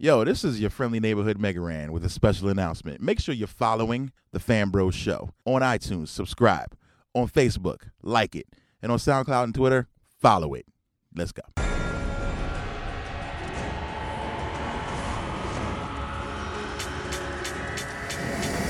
Yo, this is your friendly neighborhood Mega Ran with a special announcement. Make sure you're following the Fan Bros Show on iTunes, subscribe. On Facebook, like it. And on SoundCloud and Twitter, follow it. Let's go.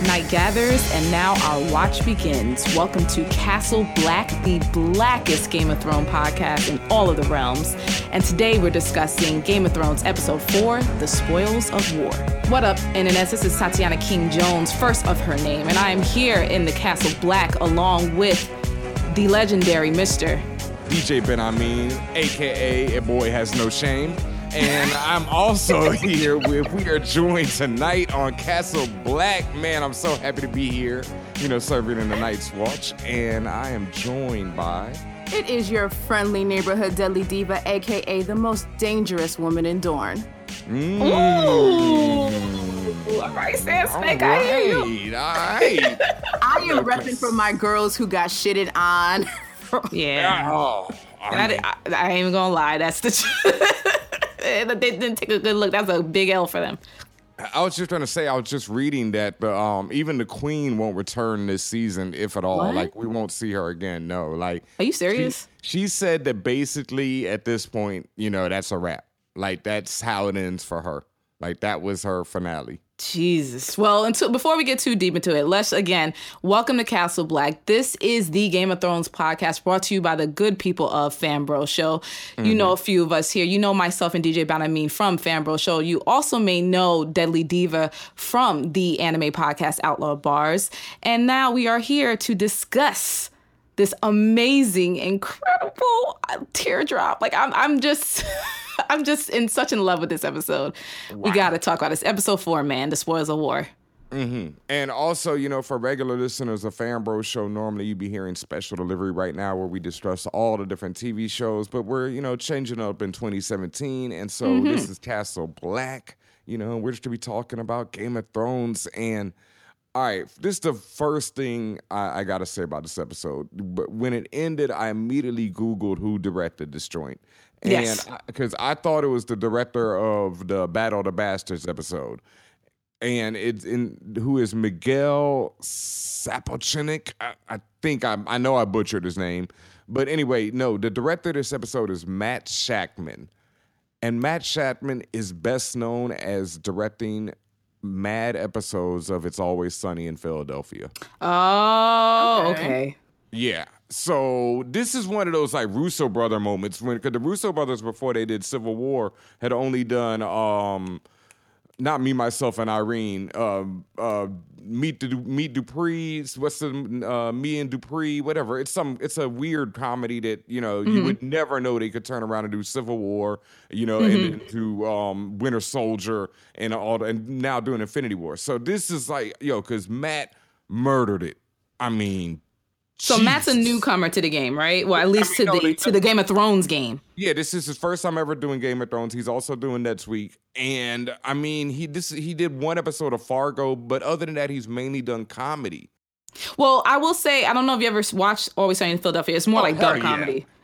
Night gathers, and now our watch begins. Welcome to Castle Black, the blackest Game of Thrones podcast in all of the realms. And today we're discussing Game of Thrones Episode 4 The Spoils of War. What up, internet? This is Tatiana King Jones, first of her name, and I am here in the Castle Black along with the legendary Mr. DJ BenHaMeen, aka A Boy Has No Shame. And I'm also here with, we are joined tonight on Castle Black. Man, I'm so happy to be here, you know, serving in the Night's Watch. And I am joined by. It is your friendly neighborhood deadly diva, aka the most dangerous woman in Dorne. Mm. Ooh, all right, Sand Snake, I hear you. All right. I am repping for my girls who got shitted on. Yeah. Oh, I mean, I, I, I ain't even gonna lie, that's the truth. They didn't take a good look. That's a big L for them. I was just trying to say, I was just reading that the um even the Queen won't return this season, if at all. What? Like we won't see her again. No, like Are you she, serious? she said that basically at this point, you know, that's a wrap. Like that's how it ends for her. Like that was her finale. Jesus. Well, until before we get too deep into it, let's again welcome to Castle Black. This is the Game of Thrones podcast brought to you by the good people of Fanbro Show. You know mm-hmm. a few of us here. You know myself and DJ BenHaMeen from Fanbro Show. You also may know Deadly Diva from the anime podcast Outlaw Barz. And now we are here to discuss this amazing, incredible teardrop. Like I'm, I'm just, I'm just in such in love with this episode. We got to talk about this episode four, man. The spoils of war. Mm-hmm. And also, you know, for regular listeners of Fan Bros Show, normally you'd be hearing special delivery right now where we discuss all the different TV shows, but we're, you know, changing up in 2017. And so mm-hmm. this is Castle Black. You know, we're just to be talking about Game of Thrones. And all right, this is the first thing I, I got to say about this episode. But when it ended, I immediately Googled who directed this joint. And Yes. because I thought it was the director of the Battle of the Bastards episode and it's in who is Miguel Sapochnik. I, I think I I know I butchered his name, but anyway, no. The director of this episode is Matt Shakman, and Matt Shakman is best known as directing mad episodes of It's Always Sunny in Philadelphia. Oh, Okay. okay. Yeah. So this is one of those like Russo brother moments when because the Russo brothers before they did Civil War had only done um not me myself and Irene um uh meet Du- meet Dupree what's the uh me and Dupree whatever. It's some it's a weird comedy that you know you would never know they could turn around and do Civil War you know and then do um Winter Soldier and all and now doing Infinity War. So this is like yo cuz Matt murdered it. I mean So Matt's a newcomer to the game, right? Well, at least mean, to no, the they- to the Game of Thrones game. Yeah, this is his first time ever doing Game of Thrones. He's also doing next week, and I mean, he this he did one episode of Fargo, but other than that, he's mainly done comedy. Well, I will say, I don't know if you ever watched Always Sunny in Philadelphia. It's more Oh, like dark yeah.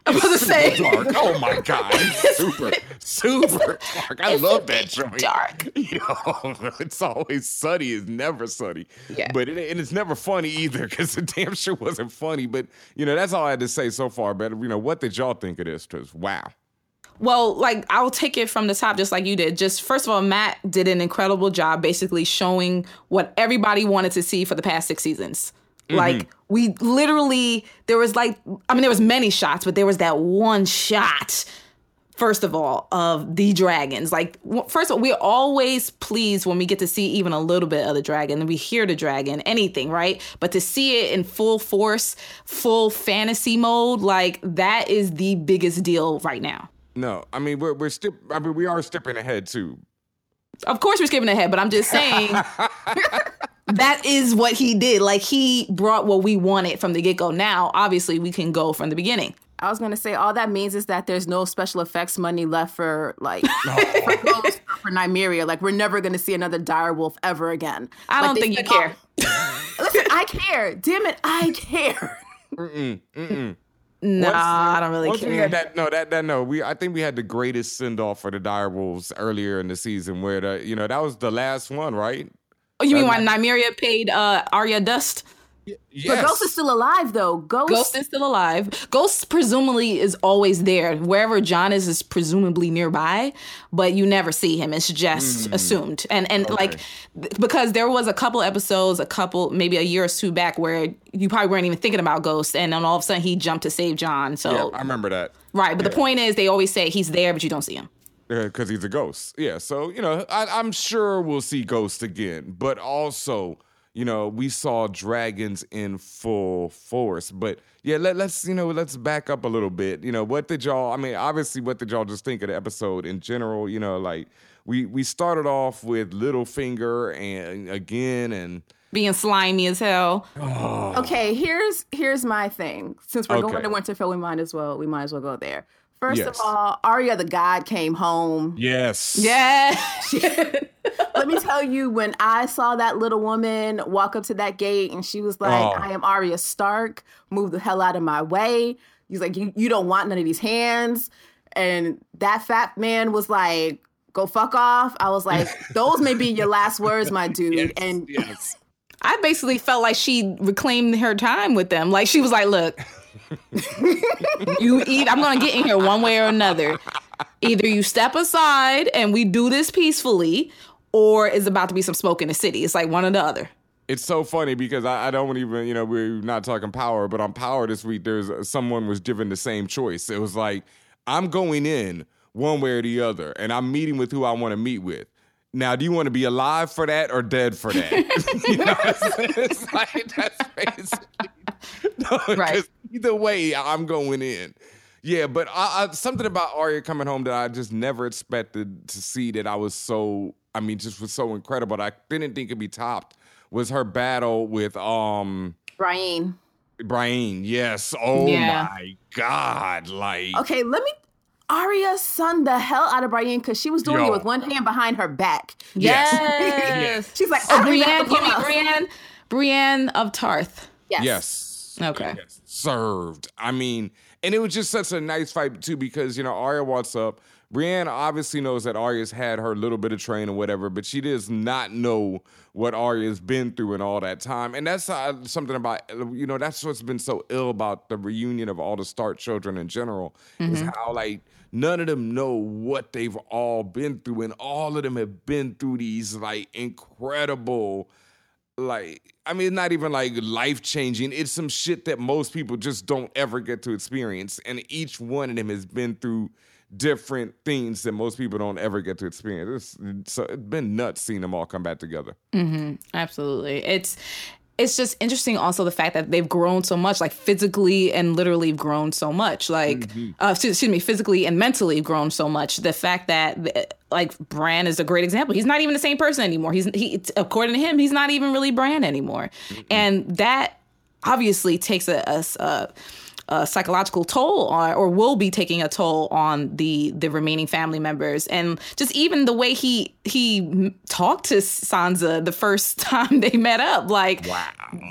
Comedy. I was gonna say Dark. Oh my god, it's super, super dark. I love that show. dark. Yo, it's always sunny. It's never sunny. Yeah. But it, and it's never funny either because the damn sure wasn't funny. But you know, that's all I had to say so far. But you know, what did y'all think of this? Because wow. Well, like I'll take it from the top, just like you did. Just first of all, Matt did an incredible job, basically showing what everybody wanted to see for the past six seasons. Like mm-hmm. we literally, there was like, I mean, there was many shots, but there was that one shot. First of all, of the dragons. Like, first of all, we're always pleased when we get to see even a little bit of the dragon we hear the dragon, anything, right? But to see it in full force, full fantasy mode, like that is the biggest deal right now. No, I mean we're we're still. I mean we are stepping ahead too. Of course, we're skipping ahead, but I'm just saying that is what he did. Like he brought what we wanted from the get go. Now, obviously, we can go from the beginning. I was gonna say all that means is that there's no special effects money left for like for, Ghost for Nymeria. Like we're never gonna see another dire wolf ever again. I Like, don't think you care. all- Listen, I care. Damn it, I care. Once- I don't really once we care. had that, no, that that no. We I think we had the greatest send off for the Dire Wolves earlier in the season, where the you know that was the last one, right? Oh, you mean when Nymeria paid uh, Arya dust? Yes. But Ghost is still alive though. Ghost, Ghost is still alive. Ghost presumably is always there. Wherever Jon is is presumably nearby, but you never see him. It's just hmm. assumed. And and like because there was a couple episodes, a couple maybe a year or two back where you probably weren't even thinking about Ghost, and then all of a sudden he jumped to save Jon. So yeah, I remember that. right, but the point is they always say he's there, but you don't see him. because he's a ghost. Yeah, so you know, I, I'm sure we'll see Ghost again, but also, you know, we saw dragons in full force. But yeah, let, let's you know, let's back up a little bit. You know, what did y'all? I mean, obviously, what did y'all just think of the episode in general? You know, like we we started off with Littlefinger and again and. Being slimy as hell. Okay, here's here's my thing. Since we're Okay. going to Winterfell, we might as well we might as well go there. First Yes. of all, Arya the God came home. Yes. Yeah. Let me tell you, when I saw that little woman walk up to that gate and she was like, Oh. I am Arya Stark, move the hell out of my way. He's like, You you don't want none of these hands. And that fat man was like, Go fuck off. I was like, Those may be your last words, my dude. and Yes. I basically felt like she reclaimed her time with them. Like she was like, "Look, you eat. I'm gonna get in here one way or another. Either you step aside and we do this peacefully, or it's about to be some smoke in the city. It's like one or the other." It's so funny because I, I don't even, you know, we're not talking power, but on power this week, there's uh, someone was given the same choice. It was like, I'm going in one way or the other, and I'm meeting with who I want to meet with. Now, do you want to be alive for that or dead for that? you know, it's, it's like that's basically no, 'cause Right. Either way, I'm going in. Yeah, but I, I, something about Arya coming home that I just never expected to see that I was so, I mean, just was so incredible. That I didn't think it'd be topped was her battle with um Brienne. Brienne. Yes. Oh Yeah. my God. Like Okay, let me Arya sunned the hell out of Brienne because she was doing Yo. it with one hand behind her back. Yes. Yes. She's like, Oh, I don't even have Brienne, to you mean. Brienne, Brienne of Tarth. Yes. Yes. Okay. Served. I mean, and it was just such a nice fight too because you know Arya walks up. Brienne obviously knows that Arya's had her little bit of training or whatever, but she does not know what Arya's been through in all that time. And that's uh, something about you know that's what's been so ill about the reunion of all the Stark children in general is how like none of them know what they've all been through, and all of them have been through these like incredible like I mean, not even like life changing. It's some shit that most people just don't ever get to experience, and each one of them has been through different things that most people don't ever get to experience. It's, so it's been nuts seeing them all come back together. Mm-hmm. Absolutely. It's it's just interesting also the fact that they've grown so much, like physically and literally grown so much. Like uh, excuse, excuse me, physically and mentally grown so much. The fact that like Bran is a great example. He's not even the same person anymore. He's he according to him, he's not even really Bran anymore. And that obviously takes a, a, a a psychological toll on, or will be taking a toll on the the remaining family members, and just even the way he he talked to Sansa the first time they met up, like Wow.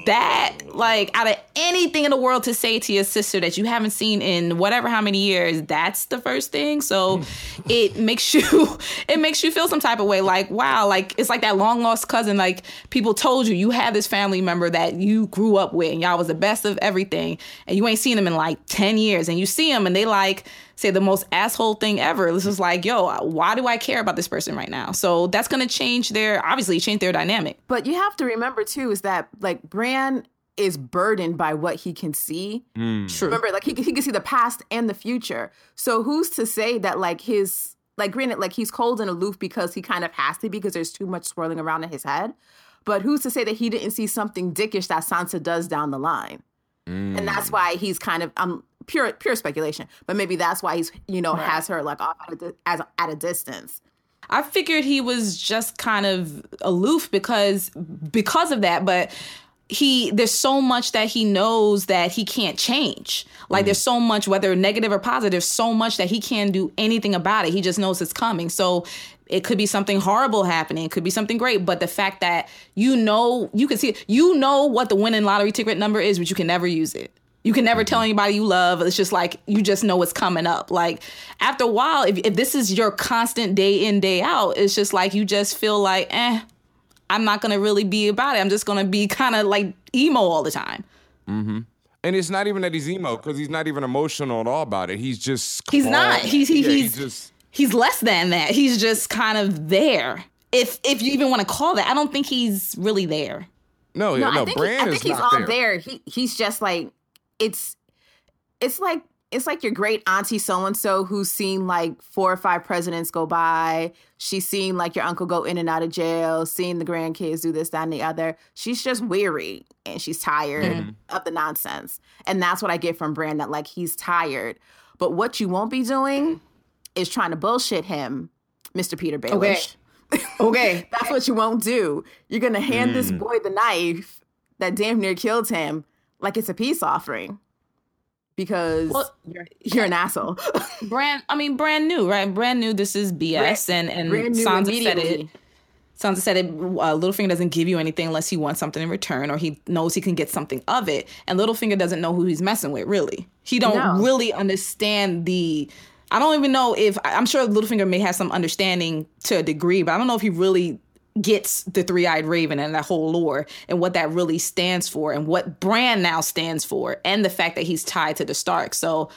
that, like out of anything in the world to say to your sister that you haven't seen in whatever how many years, that's the first thing. So it makes you it makes you feel some type of way, like wow, like it's like that long lost cousin. Like people told you you had this family member that you grew up with, and y'all was the best of everything, and you ain't seen them in like ten years, and you see them, and they like say the most asshole thing ever. This is like, yo, why do I care about this person right now? So that's gonna change their obviously change their dynamic. But you have to remember too is that like Bran is burdened by what he can see. Mm. True. Remember, like he, he can see the past and the future. So who's to say that like his like granted, like he's cold and aloof because he kind of has to because there's too much swirling around in his head. But who's to say that he didn't see something dickish that Sansa does down the line? And that's why he's kind of um pure pure speculation. But maybe that's why he's you know has her like off at a, as at a distance. I figured he was just kind of aloof because because of that, but he there's so much that he knows that he can't change. Like there's so much whether negative or positive, so much that he can't do anything about it. He just knows it's coming. So it could be something horrible happening, it could be something great, but the fact that you know you can see it, you know what the winning lottery ticket number is, but you can never use it. You can never tell anybody you love. It's just like you just know what's coming up. Like after a while, if, if this is your constant day in, day out, it's just like you just feel like, eh, I'm not gonna really be about it. I'm just gonna be kind of like emo all the time. And it's not even that he's emo because he's not even emotional at all about it. He's just He's calm. not. He's he, Yeah, he's just he's less than that. He's just kind of there. If if you even want to call that, I don't think he's really there. no, No, yeah, no. I think, Bran he, I is think he's not all there. there. He he's just like it's it's like it's like your great auntie so and so who's seen like four or five presidents go by. She's seen like your uncle go in and out of jail, seeing the grandkids do this, that, and the other. She's just weary and she's tired Mm-hmm. of the nonsense. And that's what I get from Bran that like he's tired. But what you won't be doing is trying to bullshit him, Mr. Peter Baelish. Okay. That's what you won't do. You're gonna hand this Mm. boy the knife that damn near killed him like it's a peace offering. Because Well, you're, you're an asshole. brand I mean brand new, right? Brand new. This is BS and and Brand Sansa said it. immediately. Sansa said it. Uh, Littlefinger doesn't give you anything unless he wants something in return, or he knows he can get something of it. And Littlefinger doesn't know who he's messing with. Really, he don't No. really understand the. I don't even know if I'm sure Littlefinger may have some understanding to a degree, but I don't know if he really gets the three-eyed raven and that whole lore and what that really stands for and what Bran now stands for and the fact that he's tied to the Stark. So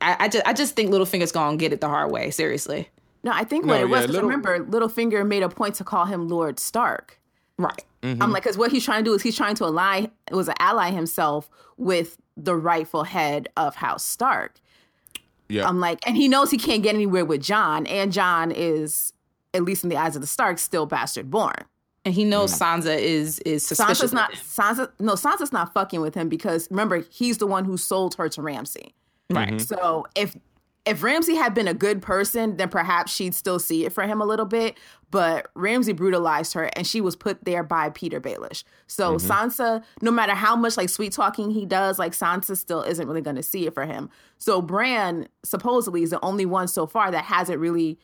I, I just I just think Littlefinger's gonna get it the hard way. Seriously, No, I think No, what it was, yeah, 'cause Little- remember, Littlefinger made a point to call him Lord Stark. right? Mm-hmm. I'm like, because what he's trying to do is he's trying to ally, was to ally himself with the rightful head of House Stark. Yeah. I'm like, and he knows he can't get anywhere with Jon, and Jon is, at least in the eyes of the Starks, still bastard born. And he knows mm. Sansa is is suspicious. Sansa's not him. Sansa. No, Sansa's not fucking with him because remember he's the one who sold her to Ramsay. right. Mm-hmm. So if if Ramsay had been a good person, then perhaps she'd still see it for him a little bit. But Ramsay brutalized her, and she was put there by Peter Baelish. So mm-hmm. Sansa, no matter how much like sweet talking he does, like Sansa still isn't really going to see it for him. So Bran supposedly is the only one so far that hasn't really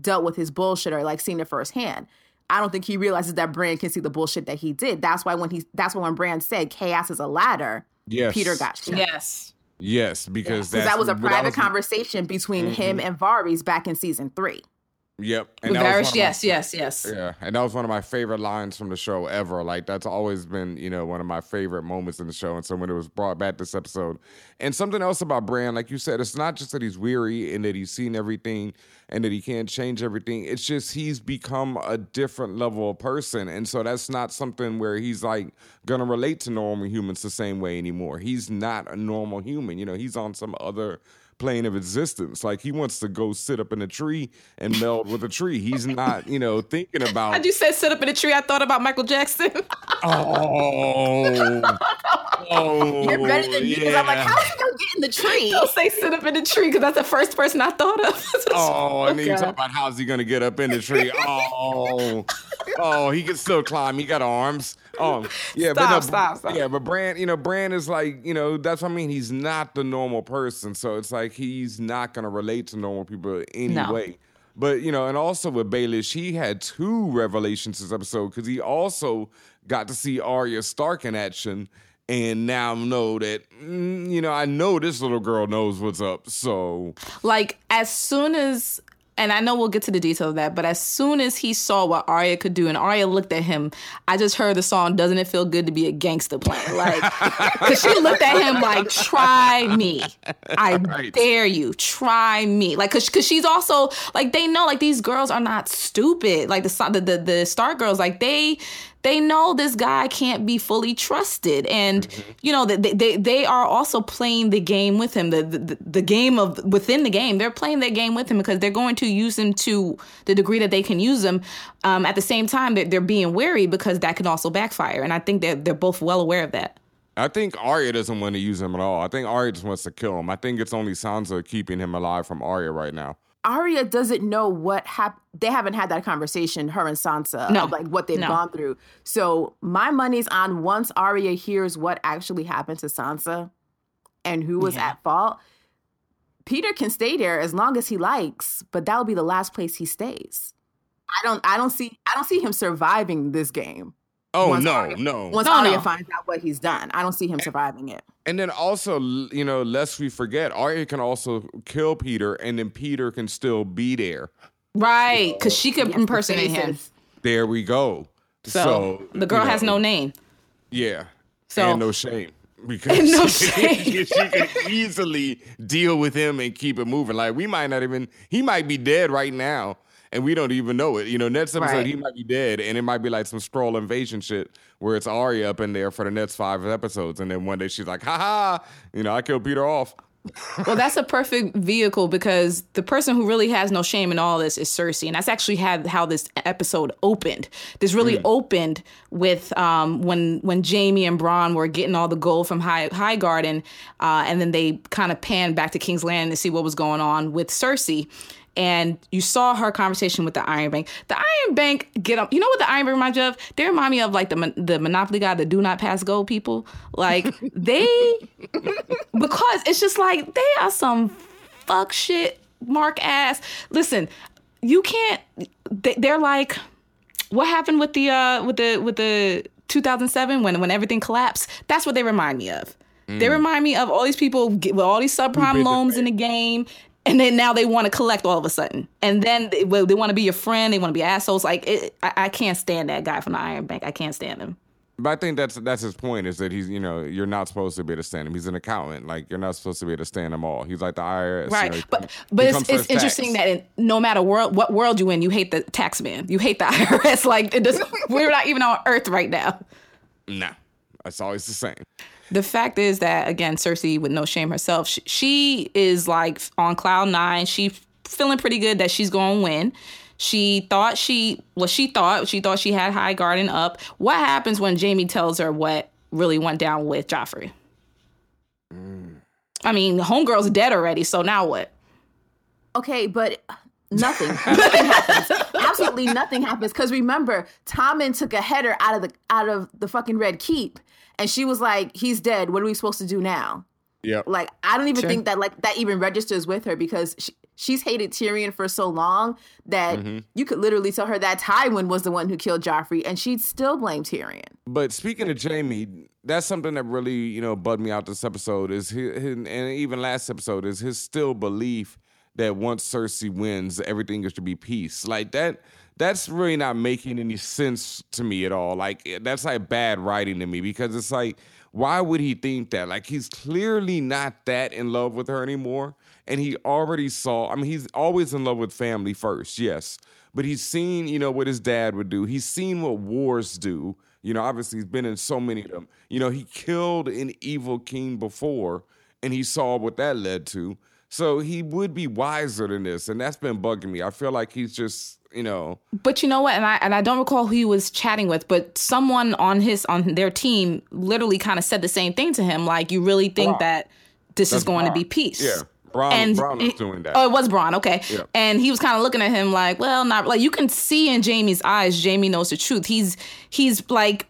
dealt with his bullshit or like seen it firsthand. I don't think he realizes that Bran can see the bullshit that he did. That's why when he that's why when Bran said chaos is a ladder, Yes. Peter got shit. Yes. Yes, because Because that's that was a private was- conversation between him mm-hmm. and Varys back in season three. Yep. With that was one Varys, of my- yes, yes, yes. Yeah, and that was one of my favorite lines from the show ever. Like that's always been, you know, one of my favorite moments in the show. And so when it was brought back this episode, and something else about Bran, like you said, it's not just that he's weary and that he's seen everything and that he can't change everything. It's just he's become a different level of person, and so that's not something where he's like gonna relate to normal humans the same way anymore. He's not a normal human. You know, he's on some other plane of existence. Like he wants to go sit up in a tree and meld with a tree. He's not, you know, thinking about As you said, sit up in a tree. I thought about Michael Jackson. Oh, oh, You're better than me because I'm like, oh, yeah. how's he gonna get in the tree? Don't say sit up in the tree because that's the first person I thought of. Oh, and then you talk about how's he gonna get up in the tree? Oh, oh, he can still climb. He got arms. Oh, yeah, but no, Stop, stop, stop. yeah, but Bran, you know, Bran is like, you know, that's what I mean. He's not the normal person, so it's like he's not gonna relate to normal people anyway. But you know, and also with Baelish, he had two revelations this episode because he also got to see Arya Stark in action, and now I know that mm, you know I know this little girl knows what's up. So. Like as soon as and I know we'll get to the detail of that, but as soon as he saw what Arya could do, and Arya looked at him, I just heard the song "Doesn't It Feel Good to Be a Gangster" playing, like because she looked at him like, "Try me, I Right. dare you, try me," like because because she's also like they know like these girls are not stupid, like the the the, the Stark girls, like they they know this guy can't be fully trusted and you know they, they they are also playing the game with him the, the the game of within the game they're playing that game with him because they're going to use him to the degree that they can use him um, at the same time they're, they're being wary because that can also backfire and i think they're, they're both well aware of that I think Arya doesn't want to use him at all. I think Arya just wants to kill him. I think it's only Sansa keeping him alive from Arya right now. Arya doesn't know what happened. They haven't had that conversation, her and Sansa, No. of like what they've No. gone through. So my money's on once Arya hears what actually happened to Sansa and who was Yeah. at fault. Peter can stay there as long as he likes, but that'll be the last place he stays. I don't. I don't see. I don't see him surviving this game. Oh once no, Arya- no. Once No, Arya no. finds out what he's done, I don't see him surviving it. And then also, you know, lest we forget, Arya can also kill Peter, and then Peter can still be there. Right, because she could Yes, impersonate him. There we go. So, the girl you has no name. Yeah. So- and no shame. Because And no she, shame. she could easily deal with him and keep it moving. Like we might not even he might be dead right now. And we don't even know it. You know, next episode Right. he might be dead, and it might be like some Stroll invasion shit where it's Arya up in there for the next five episodes, and then one day she's like, "Ha ha!" You know, I killed Peter off. Well, that's a perfect vehicle because the person who really has no shame in all this is Cersei, and that's actually had how this episode opened. This really opened with um, when when Jamie and Bronn were getting all the gold from High High Garden, uh, and then they kind of panned back to King's Landing to see what was going on with Cersei. And you saw her conversation with the Iron Bank. The Iron Bank get up. You know what the Iron Bank reminds you of? They remind me of like the the Monopoly guy, the do not pass go people. Like they because it's just like they are some fuck shit mark ass listen you can't they, they're like what happened with the uh with the with the 2007 when when everything collapsed that's what they remind me of they remind me of all these people with all these subprime loans in the game and then now they want to collect all of a sudden and then they, well, they want to be your friend they want to be assholes like it, I, I can't stand that guy from the iron bank i can't stand him But I think that's that's his point is that he's you know you're not supposed to be able to stand him. He's an accountant, like you're not supposed to be able to stand them all. He's like the IRS, you Right, know, but but it's, it's interesting tax. that in, no matter world what world you in, you hate the tax man. You hate the IRS. Like it doesn't. we're not even on Earth right now. nah, it's always the same. The fact is that again, Cersei with no shame herself, she, she is like on cloud nine. She feeling pretty good that she's going to win. She thought she well, she thought she thought she had High Garden up. What happens when Jamie tells her what really went down with Joffrey? Mm. I mean, the homegirl's dead already, so now what? Okay, but nothing. nothing happens. Absolutely nothing happens. Because remember, Tommen took a header out of the out of the fucking Red Keep, and she was like, "He's dead. What are we supposed to do now?" Yep. Like, I don't even Sure. think that like that even registers with her because she, she's hated Tyrion for so long that mm-hmm. you could literally tell her that Tywin was the one who killed Joffrey, and she'd still blame Tyrion. But speaking of Jamie, that's something that really you know bugged me out this episode is his, his and even last episode is his still belief that once Cersei wins, everything is to be peace. Like that. That's really not making any sense to me at all. Like eh, that's like bad writing to me because it's like, why would he think that? Like he's clearly not that in love with her anymore, and he already saw. I mean, he's always in love with family first, yes, but he's seen, you know, what his dad would do. He's seen what wars do. You know, obviously he's been in so many of them. You know, he killed an evil king before, and he saw what that led to. So he would be wiser than this, and that's been bugging me. I feel like he's just, you know, But you know what? And I and I don't recall who he was chatting with, but someone on his on their team literally kind of said the same thing to him. Like, you really think Bronn. that this is That's going to be peace? Yeah. Bronn- Bronn was doing that. Oh, it was Bronn. Okay. Yeah. And he was kind of looking at him like, well, not like you can see in Jamie's eyes. Jamie knows the truth. He's he's like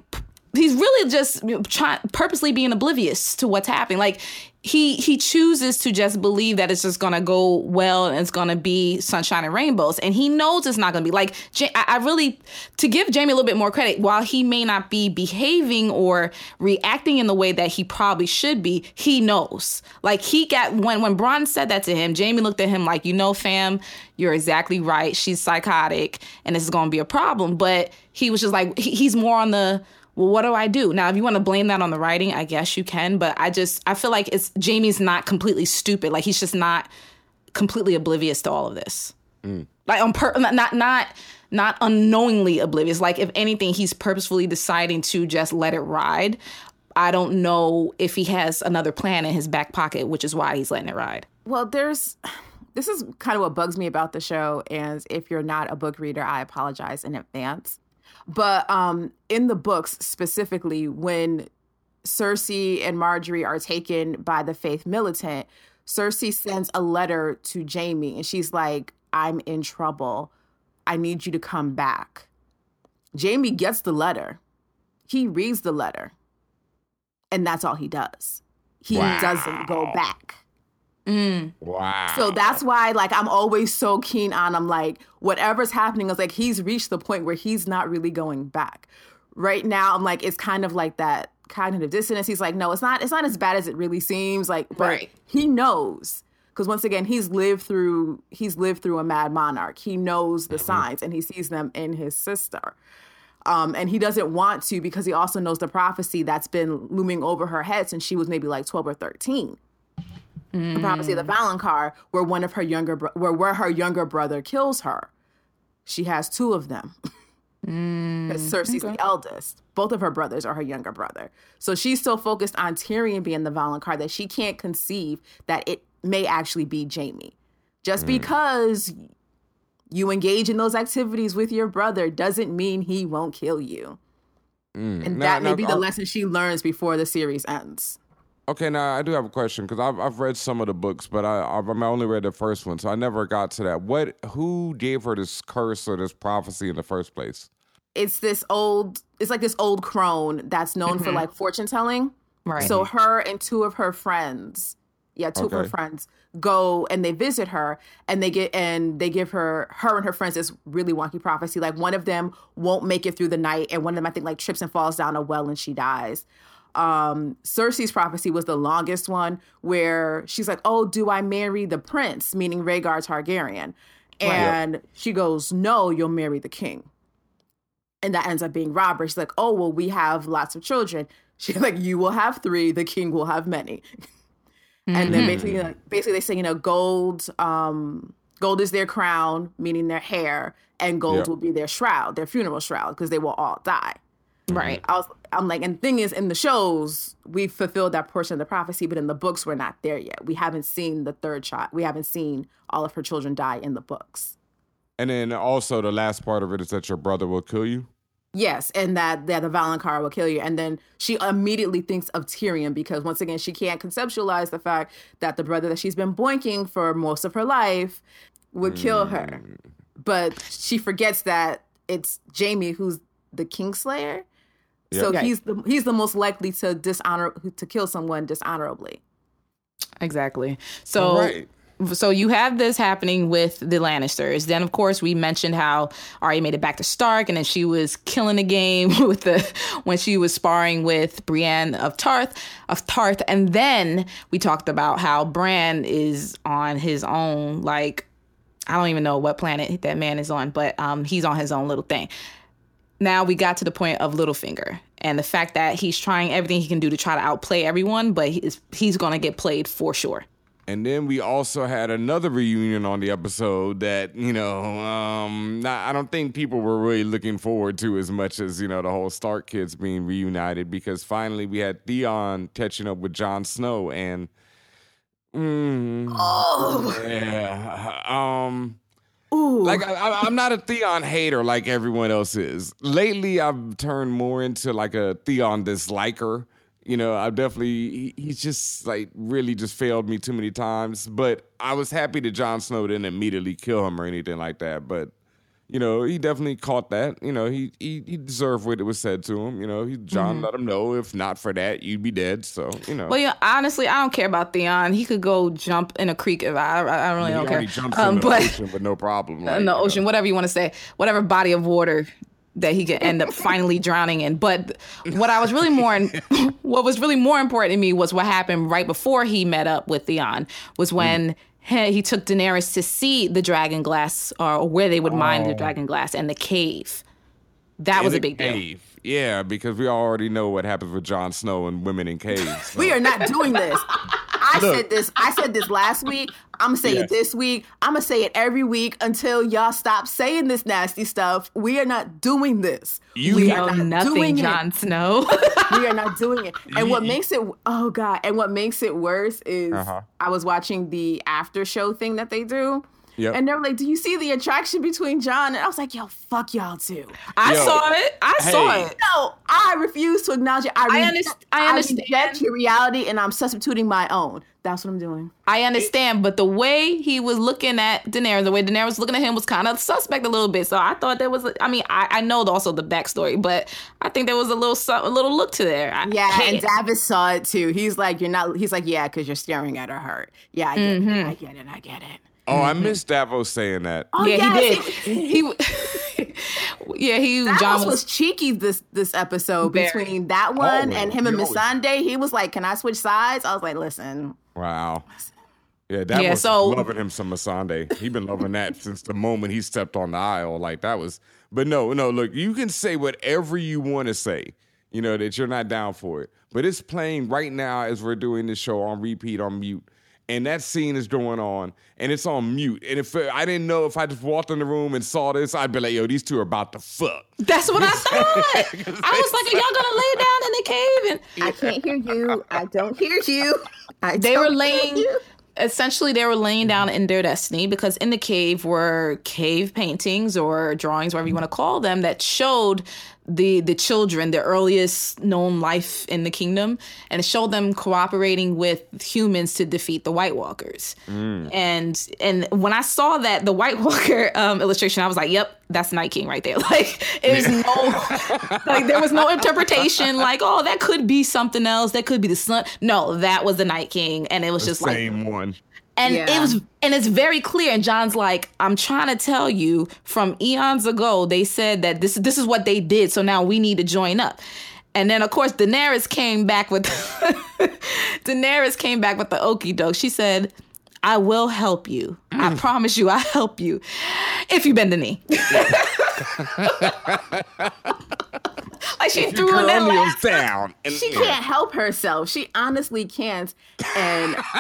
he's really just trying purposely being oblivious to what's happening. Like he he chooses to just believe that it's just gonna go well and it's gonna be sunshine and rainbows, and he knows it's not gonna be like. I, really to give Jamie a little bit more credit. While he may not be behaving or reacting in the way that he probably should be, he knows. Like he got when when Bronn said that to him, Jamie looked at him like, you know, fam, you're exactly right. She's psychotic, and this is gonna be a problem. But he was just like he, he's more on the well, what do I do? Now, if you want to blame that on the writing, I guess you can, but I just I feel like it's Jamie's not completely stupid. Like he's just not completely oblivious to all of this. Mm. Like on per not not not not unknowingly oblivious. Like if anything, he's purposefully deciding to just let it ride. I don't know if he has another plan in his back pocket, which is why he's letting it ride. Well, there's this is kind of what bugs me about the show. And if you're not a book reader, I apologize in advance. But um, in the books specifically, when Cersei and Marjorie are taken by the Faith militant, Cersei sends a letter to Jamie and she's like, I'm in trouble. I need you to come back. Jamie gets the letter. He reads the letter. And that's all he does. He doesn't go Wow. Back. wow. So that's why, like, I'm always so keen on. I'm like, whatever's happening is like he's reached the point where he's not really going back. right now I'm like it's kind of like that cognitive dissonance. He's like, no, it's not. It's not as bad as it really seems. Like, but Right. he knows because once again, he's lived through. He's lived through a mad monarch. He knows the signs and he sees them in his sister. Um, and he doesn't want to because he also knows the prophecy that's been looming over her head since she was maybe like 12 or 13. The prophecy of the mm. Valonqar, where one of her younger, bro- where, where her younger brother kills her. She has two of them. Mm, because Cersei's the eldest. Both of her brothers are her younger brother. So she's so focused on Tyrion being the Valonqar that she can't conceive that it may actually be Jamie. Just mm. because you engage in those activities with your brother doesn't mean he won't kill you. And Now- that may be the lesson she learns before the series ends. Okay, now I do have a question because I've I've read some of the books, but I I've, I only read the first one, so I never got to that. What who gave her this curse or this prophecy in the first place? It's this old, it's like this old crone that's known for mm-hmm. like fortune telling. Right. So her and two of her friends, yeah, two of her friends go and they visit her and they get and they give her her and her friends this really wonky prophecy. Like one of them won't make it through the night, and one of them I think like trips and falls down a well and she dies. Um, Cersei's prophecy was the longest one where she's like, "Oh, do I marry the prince?" Meaning Rhaegar Targaryen, and she goes, "No, you'll marry the king." and that ends up being Robert. She's like, "Oh well, we have lots of children." She's like, "You will have three. The king will have many." And then basically, Mm-hmm. like, basically they say, you know, gold, um, gold is their crown, meaning their hair, and gold Yep. will be their shroud, their funeral shroud, because they will all die. Right. Mm-hmm. I was, I'm like, and the thing is, in the shows, we fulfilled that portion of the prophecy, but in the books, we're not there yet. We haven't seen the third child. We haven't seen all of her children die in the books. And then also the last part of it is that your brother will kill you. Yes, and that that the Valonqar will kill you, and then she immediately thinks of Tyrion because once again she can't conceptualize the fact that the brother that she's been boinking for most of her life would kill her, mm. but she forgets that it's Jamie who's the Kingslayer. So Yeah. he's the he's the most likely to dishonor to kill someone dishonorably. Exactly. So All right. so you have this happening with the Lannisters. Then of course we mentioned how Arya made it back to Stark and then she was killing the game with the when she was sparring with Brienne of Tarth of Tarth and then we talked about how Bran is on his own like I don't even know what planet that man is on, but um he's on his own little thing. Now we got to the point of Littlefinger and the fact that he's trying everything he can do to try to outplay everyone, but he's he's going to get played for sure. And then we also had another reunion on the episode that, you know, um, not, I don't think people were really looking forward to as much as, you know, the whole Stark kids being reunited because finally we had Theon catching up with Jon Snow and. Mm, Oh, yeah. Um. Ooh, Like I, I'm not a Theon hater like everyone else is. Lately, I've turned more into like a Theon disliker. You know, I definitely he, he's just like really just failed me too many times. But I was happy that Jon Snow didn't immediately kill him or anything like that. But you know, he definitely caught that. You know, he he, he deserved what it was said to him. You know, he Jon let him know if not for that, you'd be dead. So you know. Well, yeah, honestly, I don't care about Theon. He could go jump in a creek if I, I really he don't care. jumps Um, in the but ocean with no problem. like, in the you know. ocean, whatever you want to say, whatever body of water that he could end up finally drowning in. But what I was really more, what was really more important to me was what happened right before he met up with Theon. Was when he, he took Daenerys to see the dragon glass or where they would mine the oh. dragon glass and the cave. That In was a the big deal. cave. Yeah, because we already know what happens with Jon Snow and women in caves. so. we are not doing this. I said this. I said this last week. I'm gonna say Yes. it this week. I'm gonna say it every week until y'all stop saying this nasty stuff. We are not doing this. You we know are not doing nothing, it. Jon Snow. we are not doing it. And what makes it oh god, and what makes it worse is Uh-huh. I was watching the after show thing that they do. Yep. And they were like, "Do you see the attraction between Jon?" And I was like, "Yo, fuck y'all too." I Yo, saw it. I saw it. No, I refuse to acknowledge it. I, I re- underst- I understand. reject your reality, and I'm substituting my own. That's what I'm doing. I understand, but the way he was looking at Daenerys, the way Daenerys was looking at him was kind of suspect a little bit. So I thought there was, a, I mean, I, I know also the backstory, but I think there was a little su- a little look to there. I, Yeah, hey, and Davos saw it too. He's like, "You're not." He's like, "Yeah, because you're staring at her heart. Yeah, I get it. Mm-hmm. I get it. I get it. Oh, I mm-hmm. missed Davos saying that. Oh, yeah, yes, he did. He yeah, he Thanos Jon was, was, cheeky this this episode Very. between that one Always. and him and He Miss always- He was like, "Can I switch sides?" I was like, "Listen, Wow. Yeah, that Yeah, was so- loving him some Missandei. He been loving that since the moment he stepped on the aisle. Like that was but no, no, look, you can say whatever you want to say, you know, that you're not down for it. But it's playing right now as we're doing this show on repeat on mute. And that scene is going on and it's on mute. And if uh, I didn't know if I just walked in the room and saw this, I'd be like, yo, these two are about to fuck. that's what I thought. I was like, are y'all gonna lay down in the cave? And I can't hear you. I don't hear you. I they were laying essentially they were laying down in their destiny because in the cave were cave paintings or drawings whatever you want to call them that showed the the children the earliest known life in the kingdom and it showed them cooperating with humans to defeat the white walkers. And and when i saw that the white walker um, illustration i was like yep that's night king right there. Like it was no like there was no interpretation like oh that could be something else. That could be the sun. No that was the night king and it was just like Same one. And Yeah. it was and it's very clear and john's like i'm trying to tell you from eons ago they said that this this is what they did so now we need to join up and then of course daenerys came back with daenerys came back with the okey doke she said I will help you. I mm. promise you, I'll help you if you bend the knee. like she threw in Girl that kneels laugh. down. And, She can't help herself. She honestly can't. And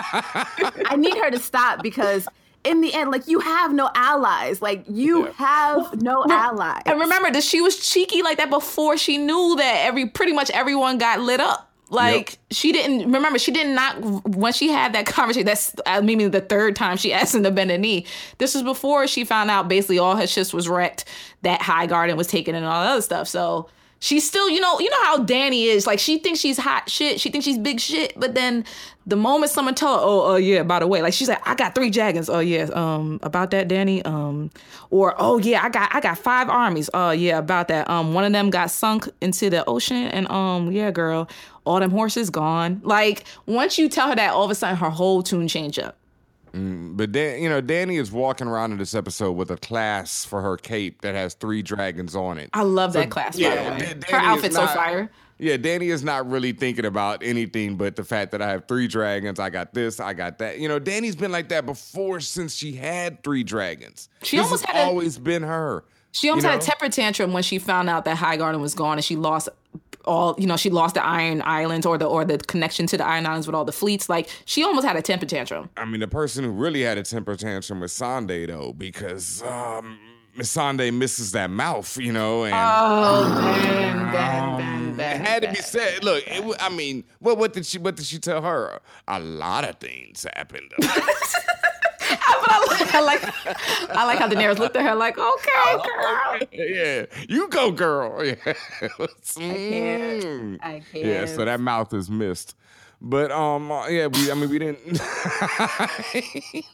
I need her to stop because in the end, like you have no allies. Like you have no allies. And remember that she was cheeky like that before she knew that every pretty much everyone got lit up. Like Yep. she didn't remember she did not when she had that conversation. That's uh, maybe the third time she asked him to bend a knee. This was before she found out basically all her shit was wrecked. That High Garden was taken and all that other stuff. So she's still, you know, you know how Danny is. Like she thinks she's hot shit. She thinks she's big shit. But then the moment someone tell her, oh, oh yeah, by the way, like she's like, I got three dragons. Oh yeah, um, about that, Danny. Um, or oh yeah, I got I got five armies. Oh yeah, about that. Um, one of them got sunk into the ocean, and um, yeah, girl, all them horses gone. Like once you tell her that, all of a sudden her whole tune change up. Mm, but Dan, you know, Danny is walking around in this episode with a class for her cape that has three dragons on it. I love that class. by yeah, the way. Her outfit's so not- fire. Yeah, Danny is not really thinking about anything but the fact that I have three dragons. I got this, I got that. You know, Danny's been like that before since she had three dragons. She this almost had a- always been her. She almost You had a temper tantrum when she found out that High Garden was gone and she lost all you know she lost the Iron Islands or the or the connection to the Iron Islands with all the fleets. Like she almost had a temper tantrum. I mean, the person who really had a temper tantrum was Sunday though, because um, Miss Sunday misses that mouth, you know, and Oh, Ben, Ben, Ben, it Ben. had to be said. Look, it, I mean, what what did she what did she tell her? A lot of things happened. But I like, I like I like how Daenerys looked at her like, okay, girl. yeah, you go, girl. Yeah, can't. Mm. I Yeah, so that mouth is missed. But um, uh, yeah, we. I mean, we didn't.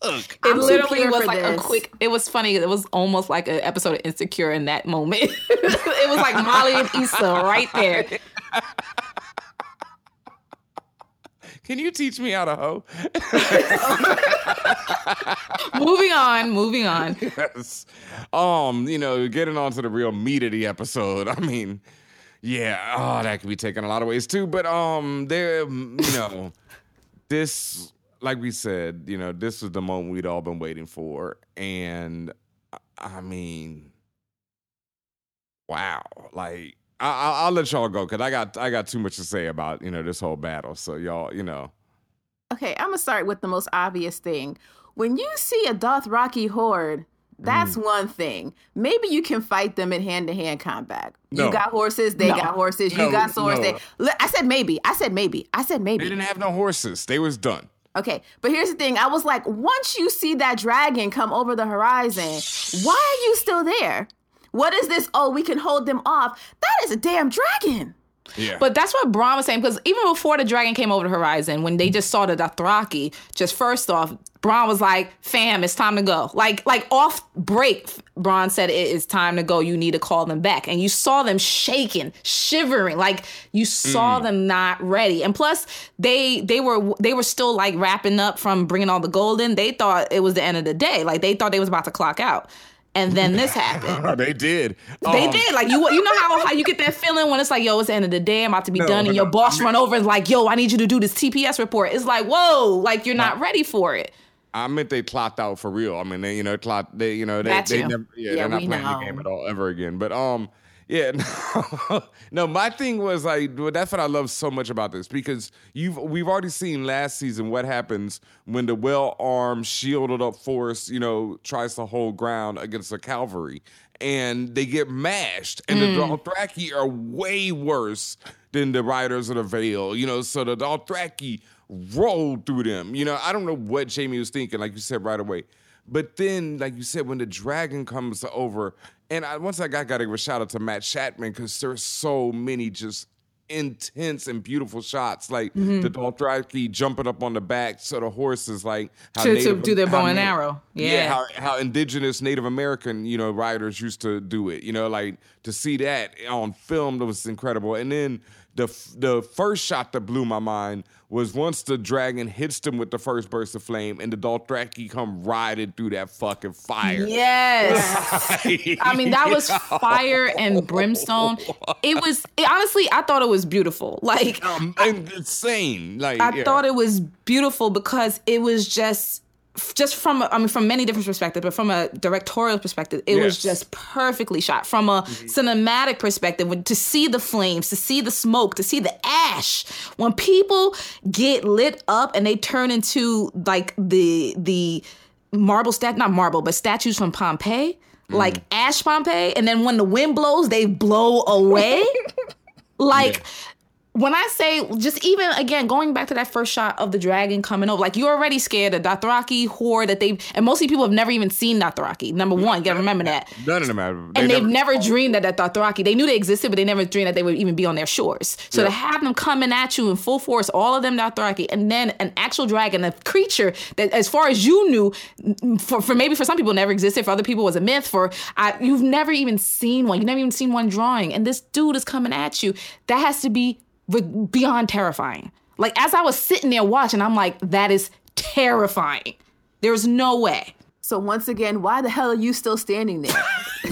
It I'm literally was for like a quick. It was funny. It was almost like an episode of Insecure in that moment. it was like Molly and Issa right there. Can you teach me how to hoe? moving on, moving on. yes. Um, you know, getting on to the real meat of the episode. I mean, yeah, oh, that could be taken a lot of ways too. But um, there, you know, this, like we said, you know, this is the moment we'd all been waiting for, and I- I mean, wow, like. I, I- I'll let y'all go because I got I got too much to say about you know this whole battle. So y'all, you know, Okay, I'm gonna start with the most obvious thing. When you see a Dothraki horde, that's Mm. one thing. Maybe you can fight them in hand to hand combat. No. You got horses, they No. got horses, No, you got swords. no. They, I said maybe. I said maybe. I said maybe. they didn't have no horses. They was done. Okay, but here's the thing. I was like, once you see that dragon come over the horizon, why are you still there? What is this? Oh, we can hold them off. That is a damn dragon. Yeah, But that's what Bronn was saying because even before the dragon came over the horizon, when they just saw the Dothraki, just first off, Bronn was like, "Fam, it's time to go." Like, like off break, Bronn said, "It is time to go. You need to call them back." And you saw them shaking, shivering, like you saw mm. them not ready. And plus, they they were they were still like wrapping up from bringing all the gold in. They thought it was the end of the day. Like they thought they was about to clock out. And then this happened. they did. They Um, did. Like you you know how, how you get that feeling when it's like, yo, it's the end of the day, I'm about to be No, done, and your no. boss run over and like, yo, I need you to do this TPS report. It's like, whoa, like you're not ready for it. I meant they clocked out for real. I mean, they you know clocked. They you know they they never yeah, Yeah, they're not playing know. the game at all ever again. But um yeah no, no my thing was like well, that's what I love so much about this because you've we've already seen last season what happens when the well armed shielded up force you know tries to hold ground against the cavalry and they get mashed and the hmm. Dothraki are way worse than the riders of the Vale you know so the Dothraki rolled through them you know? I don't know what Jamie was thinking like you said right away but then, like you said, when the dragon comes over, and I, once I got got to give a shout out to Matt Shakman because there's so many just intense and beautiful shots, like Mm-hmm. the Dothraki jumping up on the back, so the horses like how To- to do their bow and arrow. Yeah. how how indigenous Native American you know riders used to do it. You know, like to see that on film that was incredible. And then the f- the first shot that blew my mind was once the dragon hits them with the first burst of flame, and the Dothraki come riding through that fucking fire. Yes. I mean, that was fire and brimstone. It was it- honestly, I thought it was beautiful. Like um, insane. Like I yeah. thought it was beautiful because it was just just from I mean from many different perspectives, but from a directorial perspective, it was just perfectly shot. From a mm-hmm. cinematic perspective, when- to see the flames, to see the smoke, to see the ash, when people get lit up and they turn into like the the marble stat not marble, but statues from Pompeii. Mm-hmm. Like ash Pompeii, and then when the wind blows, they blow away. like when I say just even again going back to that first shot of the dragon coming over, like you're already scared of Dothraki horde that they and mostly people have never even seen Dothraki. Number mm. one, you gotta remember that. None of them have. And they've never dreamed that that Dothraki, they knew they existed, but they never dreamed that they would even be on their shores. So to have them coming at you in full force, all of them Dothraki, and then an actual dragon, a creature that, as far as you knew, for, for maybe for some people never existed, for other people was a myth. For I, you've never even seen one, you've never even seen one drawing, and this dude is coming at you. That has to be beyond terrifying. Like as I was sitting there watching, I'm like, that is terrifying. There's no way. So once again, why the hell are you still standing there?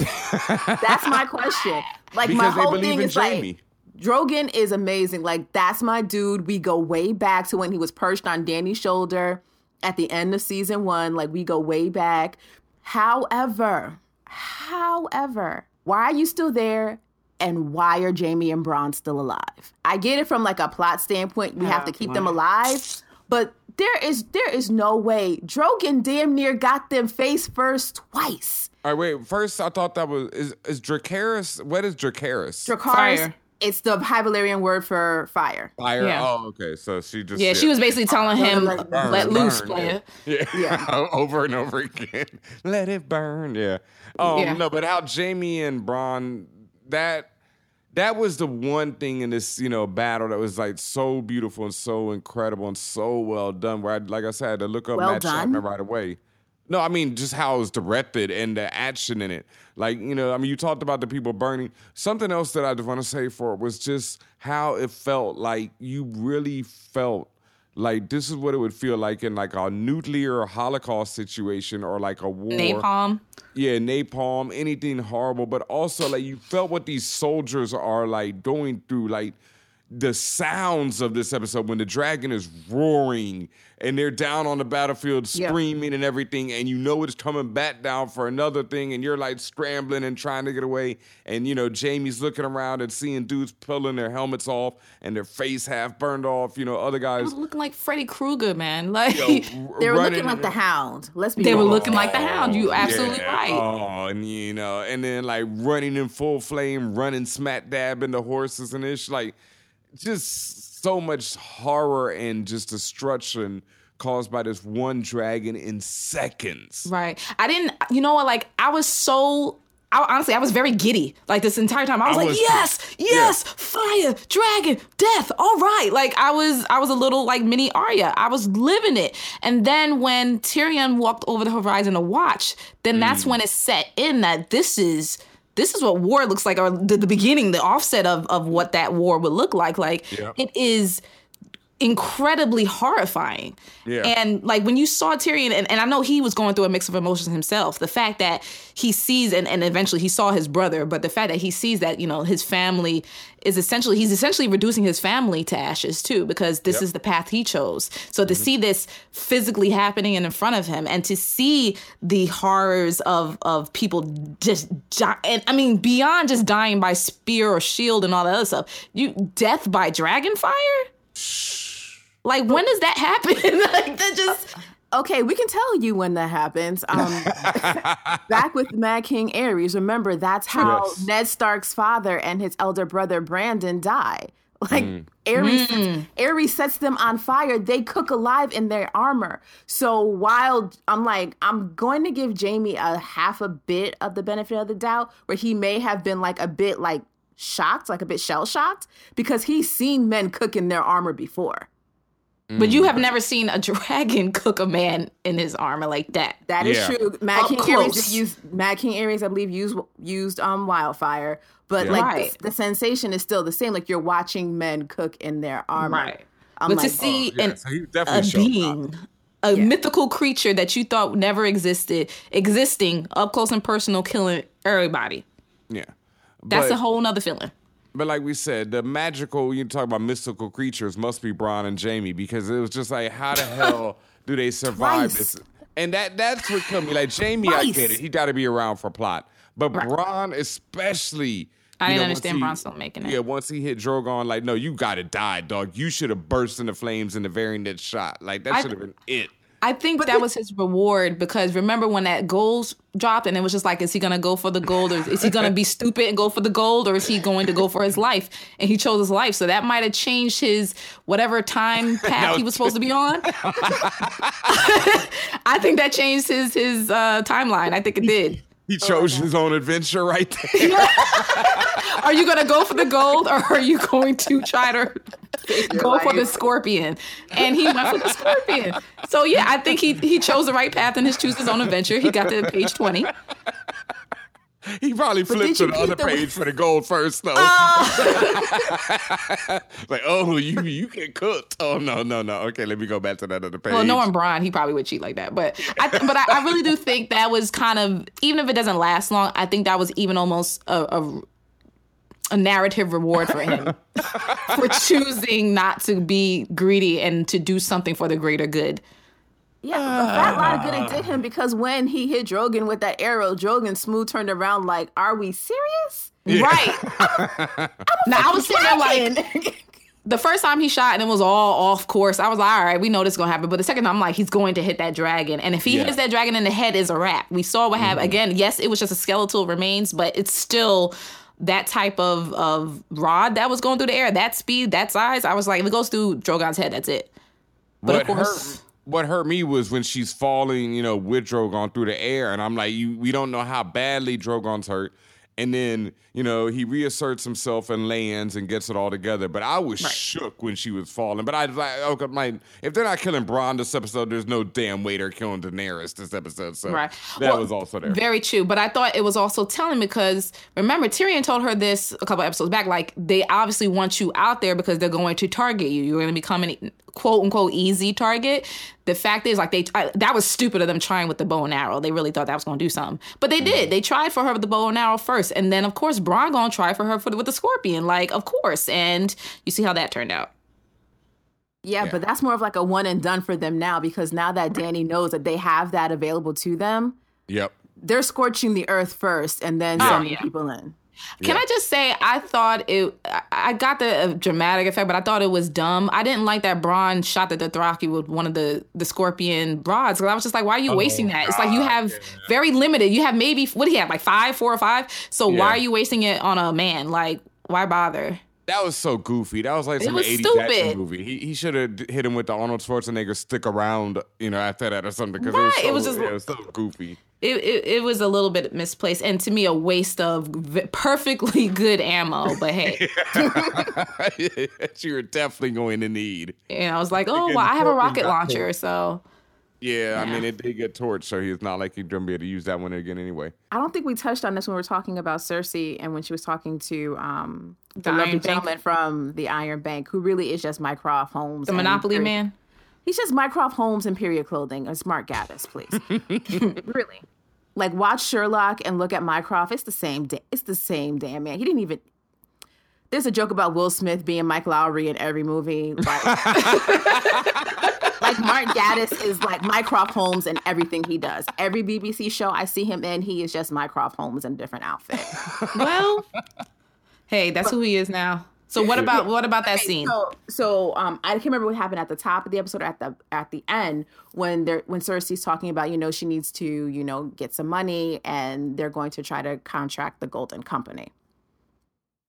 that's my question. Like my because they whole believe thing in is like Jamie. Drogon is amazing. Like that's my dude. We go way back to when he was perched on Danny's shoulder at the end of season one. Like we go way back. However, however, why are you still there? And why are Jamie and Bronn still alive? I get it from like a plot standpoint. We have to keep them alive, but there is there is no way Drogon damn near got them face first twice. All right, wait. First, I thought that was is is Dracarys. What is Dracarys? Dracarys, Fire. it's the High Valyrian word for fire. Fire. Yeah. Oh, okay. So she just Yeah, she was basically telling him, like, Burn, let loose, burn, player. Yeah. Yeah. over and over again. Let it burn. Yeah. Um, Yeah. no, but how Jamie and Bronn that that was the one thing in this, you know, battle that was like so beautiful and so incredible and so well done. Where I, like I said, I had to look up Well Matt done? Shakman right away. No, I mean just how it was directed and the action in it. Like, you know, I mean, you talked about the people burning. Something else that I just want to say for it was just how it felt like you really felt like this is what it would feel like in like a nuclear holocaust situation or like a war Napalm. yeah, napalm, anything horrible, but also like you felt what these soldiers are like going through, like the sounds of this episode when the dragon is roaring and they're down on the battlefield Yeah. screaming and everything, and you know it's coming back down for another thing, and you're like scrambling and trying to get away, and you know Jamie's looking around and seeing dudes pulling their helmets off and their face half burned off, you know, other guys. looking like Freddy Krueger, man. Like yo, They were running looking like the hound. Let's be they were looking like the hound. You absolutely Yeah. right. Oh, and you know, and then like running in full flame, running smack dab into horses and ish, like just so much horror and just destruction caused by this one dragon in seconds. Right. I didn't. You know what? Like I was so. I, honestly, I was very giddy like this entire time. I was I like, was yes, yes, fire, dragon, death. All right. Like I was, I was a little like mini Arya. I was living it. And then when Tyrion walked over the horizon to watch, then that's Mm. when it set in that this is. This is what war looks like, or the, the beginning, the offset of of what that war would look like. Like Yeah. it is incredibly horrifying. Yeah. And like when you saw Tyrion, and, and I know he was going through a mix of emotions himself. The fact that he sees and, and eventually he saw his brother, but the fact that he sees that, you know, his family is essentially he's essentially reducing his family to ashes too, because this Yep. is the path he chose. So to mm-hmm. see this physically happening in front of him and to see the horrors of of people just die, and I mean beyond just dying by spear or shield and all that other stuff, you death by dragon fire? Like when does that happen? like that just uh, Okay, we can tell you when that happens. Um, back with Mad King Aerys, remember that's how Yes. Ned Stark's father and his elder brother Brandon die. Like mm. Aerys, mm. Aerys sets them on fire. They cook alive in their armor. So while I'm like, I'm going to give Jamie a half a bit of the benefit of the doubt, where he may have been like a bit like shocked, like a bit shell shocked, because he's seen men cook in their armor before. But you have never seen a dragon cook a man in his armor like that. That is Yeah. true. Mad Up King close. Aerys did Mad King Aerys, I believe, used used um wildfire, but Yeah. like Right. the, the sensation is still the same. Like you're watching men cook in their armor. Right. I'm but like, to see Yeah, an, so a definitely showed being, a mythical creature that you thought never existed, existing up close and personal, killing everybody. Yeah. That's But- a whole nother feeling. But like we said, the magical, you talk about mystical creatures must be Bronn and Jamie because it was just like, how the hell do they survive Twice. this? And that that's what killed me. Like Jamie, I get it. He got to be around for plot. But Bronn especially. I didn't know, understand he- Bronn's still making it. Yeah, once he hit Drogon, like, no, you got to die, dog. You should have burst into flames in the very next shot. Like, that should have been it. I think but that was his reward because remember when that gold dropped and it was just like, is he gonna go for the gold or is he gonna be stupid and go for the gold or is he going to go for his life? And he chose his life, so that might have changed his whatever time path he was supposed to be on. I think that changed his his uh, timeline. I think it did. He oh, chose his own adventure right there. Are you gonna go for the gold or are you going to try to go for the scorpion? And he went for the scorpion. So yeah, I think he he chose the right path and his choose his own adventure. He got to page twenty. He probably flipped to the other the- page for the gold first, though. Oh. like, oh, you you can cook. Oh no, no, no. Okay, let me go back to that other page. Well, knowing Brian, he probably would cheat like that. But I, but I, I really do think that was kind of even if it doesn't last long. I think that was even almost a, a, a narrative reward for him for choosing not to be greedy and to do something for the greater good. Yeah, but a fat lot of good it did him because when he hit Drogon with that arrow, Drogon smooth turned around like, "Are we serious?" Right. now I was sitting there like the first time he shot and it was all off course. I was like, all right, we know this is gonna happen. But the second time, I'm like, he's going to hit that dragon, and if he Yeah. hits that dragon in the head, is a wrap. We saw what happened mm-hmm. again. Yes, it was just a skeletal remains, but it's still that type of of rod that was going through the air, that speed, that size. I was like, if it goes through Drogon's head, that's it. But what of course, hurt what hurt me was when she's falling, you know, with Drogon through the air, and I'm like, you, we don't know how badly Drogon's hurt. And then, you know, he reasserts himself and lands and gets it all together. But I was shook when she was falling. But I was like, okay, my, if they're not killing Bronn this episode, there's no damn way they're killing Daenerys this episode. So Right. that Well, was also there. Very true. But I thought it was also telling because remember, Tyrion told her this a couple episodes back. Like, they obviously want you out there because they're going to target you. You're going to become an quote unquote easy target. The fact is, like, they I, that was stupid of them trying with the bow and arrow. They really thought that was going to do something. But they did. Mm-hmm. They tried for her with the bow and arrow first. And then, of course, Bronn going to try for her for the, with the scorpion. Like, of course. And you see how that turned out. Yeah, Yeah. but that's more of like a one and done for them now because now that Danny knows that they have that available to them, yep. they're scorching the earth first and then Oh, sending yeah. people in. Can Yeah. I just say I thought it? I- got the uh, dramatic effect, but I thought it was dumb. I didn't like that Bronn shot that the Dothraki with one of the the scorpion rods. Because I was just like, why are you wasting that? It's like you have very limited. You have maybe what do you have like five, four or five? So Yeah. why are you wasting it on a man? Like why bother? That was so goofy. That was like some was 80s stupid. action movie. He, he should have hit him with the Arnold Schwarzenegger stick around, you know, after that or something. Because Right, it, it was was so, just- it was so goofy. It, it it was a little bit misplaced, and to me a waste of v- perfectly good ammo. But hey, you were definitely going to need. and I was like, oh well, I have a rocket launcher, so Yeah, I mean, it did get torched, so he's not like he's gonna be able to use that one again anyway. I don't think we touched on this when we were talking about Cersei and when she was talking to um, the, lovely gentleman from the Iron Bank, who really is just Mycroft Holmes. The Monopoly man. He's just Mycroft Holmes in period clothing. A smart Gatiss, please. really. Like watch Sherlock and look at Mycroft. It's the same. Da- it's the same damn man. He didn't even. There's a joke about Will Smith being Mike Lowrey in every movie. Like, like Mark Gatiss is like Mycroft Holmes in everything he does. Every BBC show I see him in, he is just Mycroft Holmes in a different outfit. Well, hey, that's who he is now. So what about what about that scene? So, so um, I can't remember what happened at the top of the episode or at the at the end when they're when Cersei's talking about you know she needs to you know get some money and they're going to try to contract the Golden Company.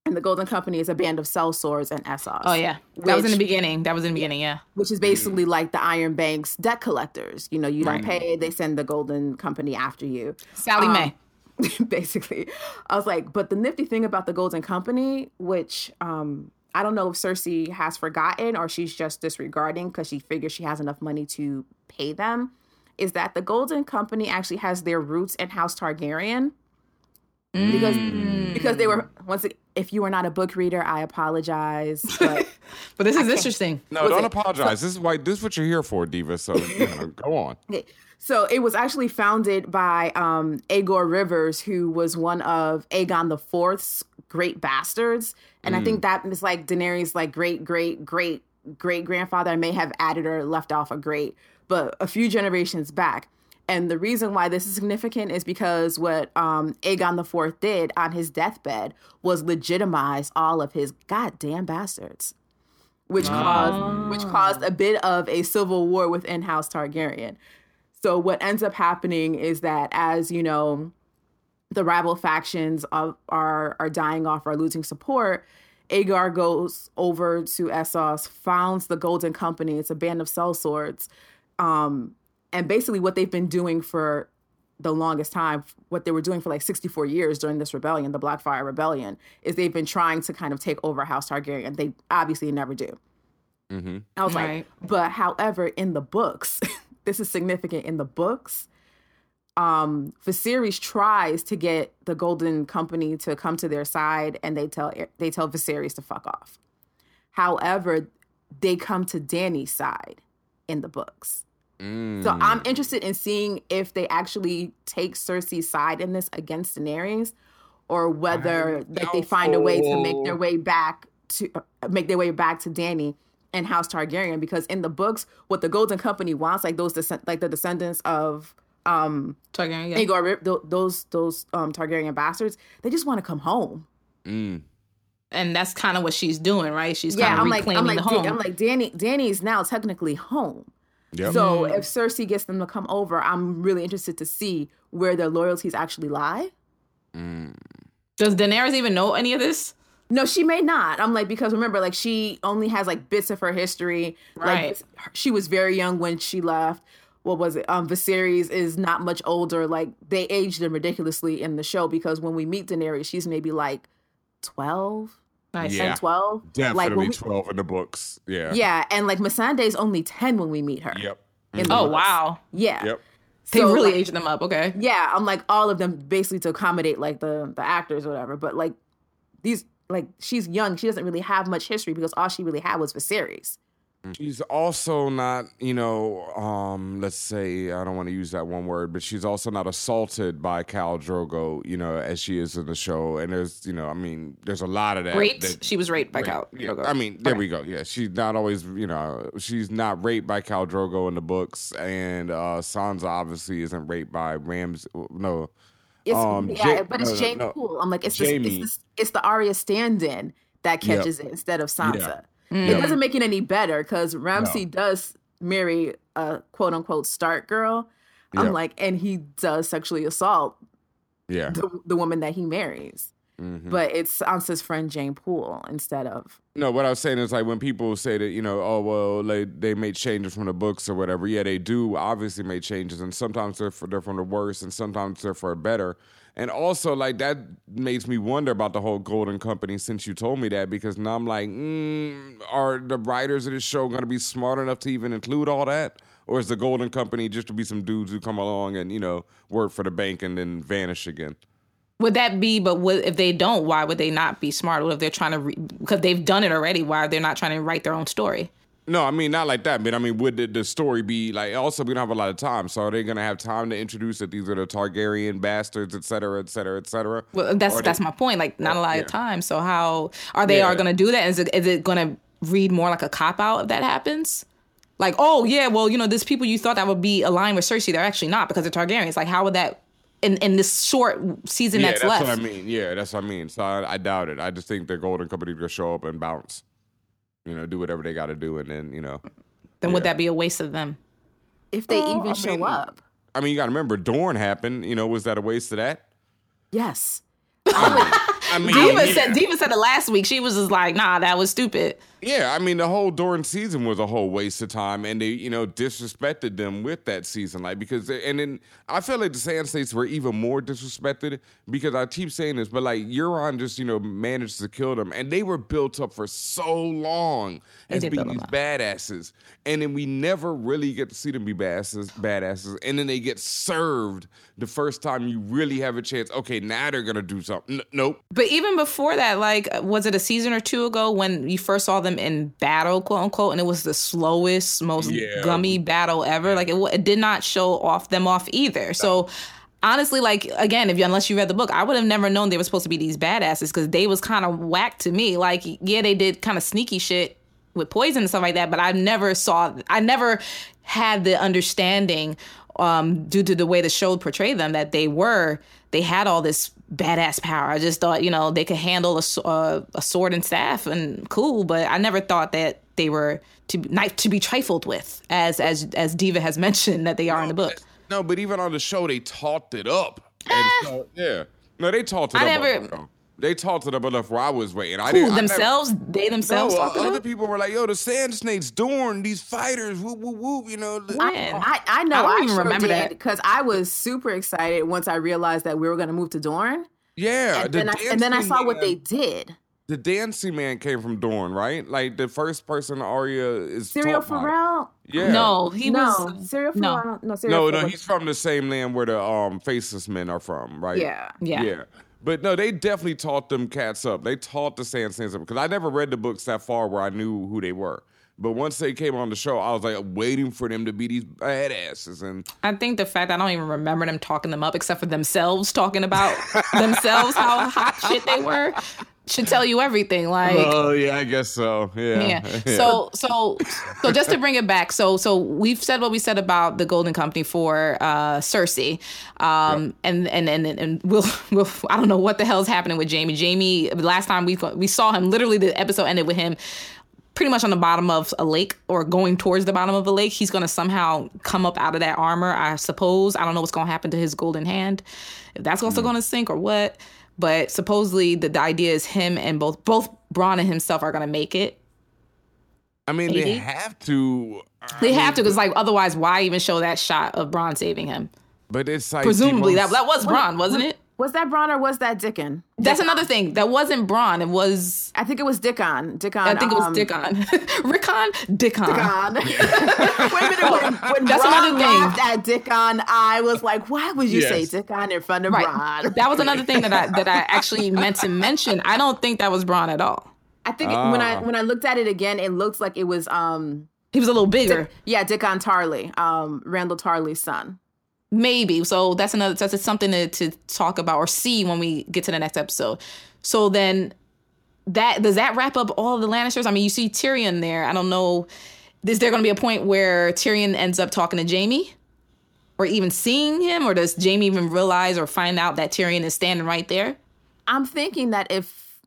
And the Golden Company is a band of sellswords and Essos. Oh yeah, that was in the beginning. That was in the beginning. Yeah. which is basically like the Iron Bank's debt collectors. You know, you don't pay, they send the Golden Company after you. Sally Um, Mae. basically. I was like, but the nifty thing about the Golden Company, which um, I don't know if Cersei has forgotten or she's just disregarding because she figures she has enough money to pay them, is that the Golden Company actually has their roots in House Targaryen. Because because they were once ag- if you are not a book reader, I apologize. But But this is interesting. No, don't it- apologize. this is why this is what you're here for, Diva. So you know, go on. Okay. So it was actually founded by um, Aegor Rivers, who was one of Aegon the Fourth's great bastards, and I think that is like Daenerys' like great great great great grandfather. I may have added or left off a great, but a few generations back. And the reason why this is significant is because what um, Aegon the Fourth did on his deathbed was legitimize all of his goddamn bastards which caused which caused a bit of a civil war within House Targaryen. So what ends up happening is that as you know, the rival factions of, are are dying off or losing support. Aegor goes over to Essos, founds the Golden Company. It's a band of sellswords, um, and basically what they've been doing for the longest time, what they were doing for like 64 years during this rebellion, the Blackfire Rebellion, is they've been trying to kind of take over House Targaryen. And they obviously never do. Mm-hmm. I was Right. like, but however, in the books, this is significant. In the books, um, Viserys tries to get the Golden Company to come to their side, and they tell they tell Viserys to fuck off. However, they come to Danny's side in the books. So I'm interested in seeing if they actually take Cersei's side in this against Daenerys, or whether like they find a way to make their way back to uh, make their way back to Danny and House Targaryen. Because in the books, what the Golden Company wants, like those descend- like the descendants of um Targaryen. Yeah. Aegon, Rip- those those um Targaryen bastards, they just want to come home. Mm. And that's kind of what she's doing, right? She's yeah, kind I'm like, reclaiming I'm like. Da- I'm like, Danny, Danny is now technically home. Yep. So if Cersei gets them to come over, I'm really interested to see where their loyalties actually lie. Does Daenerys even know any of this? No, she may not. I'm like because remember, like she only has like bits of her history. Right. Like she was very young when she left. What was it? Um, Viserys is not much older. Like they aged them ridiculously in the show because when we meet Daenerys, she's maybe like 12, Nice. Yeah. 10, 12. Definitely Like we, twelve in the books. Yeah. yeah, and like Missandei's only 10 when we meet her. Yep. in the Oh books. wow. Yeah. Yep. They So, really like, aged them up. Okay. yeah i'm like all of them basically to accommodate like the the actors or whatever but like these like she's young she doesn't really have much history because all she really had was Viserys. She's also not, you know, um, let's say I don't want to use that one word, but she's also not assaulted by Khal Drogo, you know, as she is in the show. And there's, you know, I mean, there's a lot of that. Raped. that- she was raped by Khal. Yeah, Drogo. I mean, there we go. Yeah, she's not always, you know, she's not raped by Khal Drogo in the books, and uh Sansa obviously isn't raped by Rams. No, It's Um, yeah, but it's no, Jamie no. Poole. I'm like it's the, Jamie. it's, the, it's the Arya stand-in that Yep. catches it instead of Sansa. Yeah. It Yep. doesn't make it any better because Ramsay No. does marry a quote unquote Stark girl. I'm Yep. like, and he does sexually assault yeah, the, the woman that he marries. Mhm. But it's Sansa's friend Jeyne Poole instead of No, what I was saying is like when people say that you know, oh well, they they made changes from the books or whatever. Yeah, they do obviously make changes, and sometimes they're for, they're from the worse, and sometimes they're for better. And also, like that makes me wonder about the whole Golden Company since you told me that, because now I'm like, mm, are the writers of this show going to be smart enough to even include all that, or is the Golden Company just to be some dudes who come along and you know work for the bank and then vanish again? Would that be? But what, if they don't, why would they not be smart? What if they're trying to? Re- because they've done it already. Why are they not trying to write their own story? No, I mean not like that, but I mean, would the, the story be like? Also, we don't have a lot of time, so are they gonna have time to introduce that these are the Targaryen bastards, et cetera, et cetera, et cetera? Well, that's Or that's they- my point. Like, not a lot yeah. of time. So how are they Yeah. are going to do that? Is it is it going to read more like a cop out if that happens? Like, oh yeah, well, you know, these people you thought that would be aligned with Cersei, they're actually not because they're Targaryens. Like, how would that in in this short season yeah, that's, that's left? what I mean. Yeah, that's what I mean. So I, I doubt it. I just think the Golden Company gonna show up and bounce. You know, do whatever they got to do, and then you know. Then would that be a waste of them? If they Oh, even I show mean- up. I mean, you got to remember, Dorne happened. You know, was that a waste of that? Yes. I mean, Diva yeah. said Diva said it last week. She was just like, nah, that was stupid. Yeah, I mean the whole Dorne season was a whole waste of time, and they you know disrespected them with that season, like because and then I feel like the Sand Snakes were even more disrespected because I keep saying this, but like Euron just you know managed to kill them, and they were built up for so long as being these up. badasses, and then we never really get to see them be badasses, badasses, and then they get served the first time you really have a chance. Okay, now they're gonna do something. N- nope. But even before that, like, was it a season or two ago when you first saw them in battle, quote unquote, and it was the slowest, most Yeah. gummy battle ever? Like, it, it did not show off them off either. So. Honestly, like again, if you unless you read the book, I would have never known they were supposed to be these badasses because they was kind of whack to me. Like, yeah, they did kind of sneaky shit with poison and stuff like that, but I never saw, I never had the understanding, um, due to the way the show portrayed them, that they were, they had all this badass power. I just thought, you know, they could handle a, uh, a sword and staff and cool, but I never thought that they were to be, not to be trifled with, as as as Diva has mentioned that they are in the book. No, but even on the show, they talked it up. And so, yeah. No, they talked it I up. never-. They talked it up enough where I was waiting. I Who didn't I never- themselves? they themselves no, uh, talking other about? people were like, "Yo, the Sand Snakes, Dorne, these fighters, whoop whoop whoop." You know, the- When? I, I know I don't I, even sure remember did that. because I was super excited once I realized that we were going to move to Dorne. yeah. And the then, I, and then I dancing saw what they did. The dancing man came from Dorne, right? Like the first person Arya is. Syrio taught by. Forel? Yeah. No, he no, was. Syrio no. Forel. No, Syrio No, no, he's from the same land where the um faceless men are from, right? Yeah. Yeah. Yeah. But no, they definitely taught them cats up. They taught the Sand Snakes up because I never read the books that far where I knew who they were. But once they came on the show, I was like waiting for them to be these badasses. And I think the fact I don't even remember them talking them up, except for themselves talking about themselves how hot shit they were, should tell you everything. Like, oh yeah, I guess so. Yeah. yeah. So, so, so just to bring it back, so, so we've said what we said about the Golden Company for uh, Cersei, um, and, and and and we'll, we'll, I don't know what the hell's happening with Jamie. Jamie, last time we we saw him, literally the episode ended with him pretty much on the bottom of a lake or going towards the bottom of a lake. He's going to somehow come up out of that armor, I suppose. I don't know what's going to happen to his golden hand. If that's also going to sink or what. But supposedly the, the idea is him and both both Bronn and himself are going to make it. I mean, they have to. I They mean, have to because like otherwise why even show that shot of Bronn saving him? But it's like Presumably the that that was Bronn, wasn't it? Was that Bronn or was that Dickon? That's another thing. That wasn't Bronn. It was I think it was Dickon. Dickon. I think it was um, Dickon. Rickon? Dickon. Dickon. Wait a minute. When, when That's Bronn another thing. laughed at Dickon, I was like, why would you say Dickon in front of Right. Bronn? That was another thing that I that I actually meant to mention. I don't think that was Bronn at all. I think it- when I Ah. when I looked at it again, it looked like it was um He was a little bigger. yeah Dickon Tarly, um Randyll Tarly's son. Maybe. So that's another that's something to, to talk about or see when we get to the next episode. So then that does that wrap up all the Lannisters? I mean, you see Tyrion there. I don't know. Is there going to be a point where Tyrion ends up talking to Jamie? Or even seeing him? Or does Jamie even realize or find out that Tyrion is standing right there? I'm thinking that if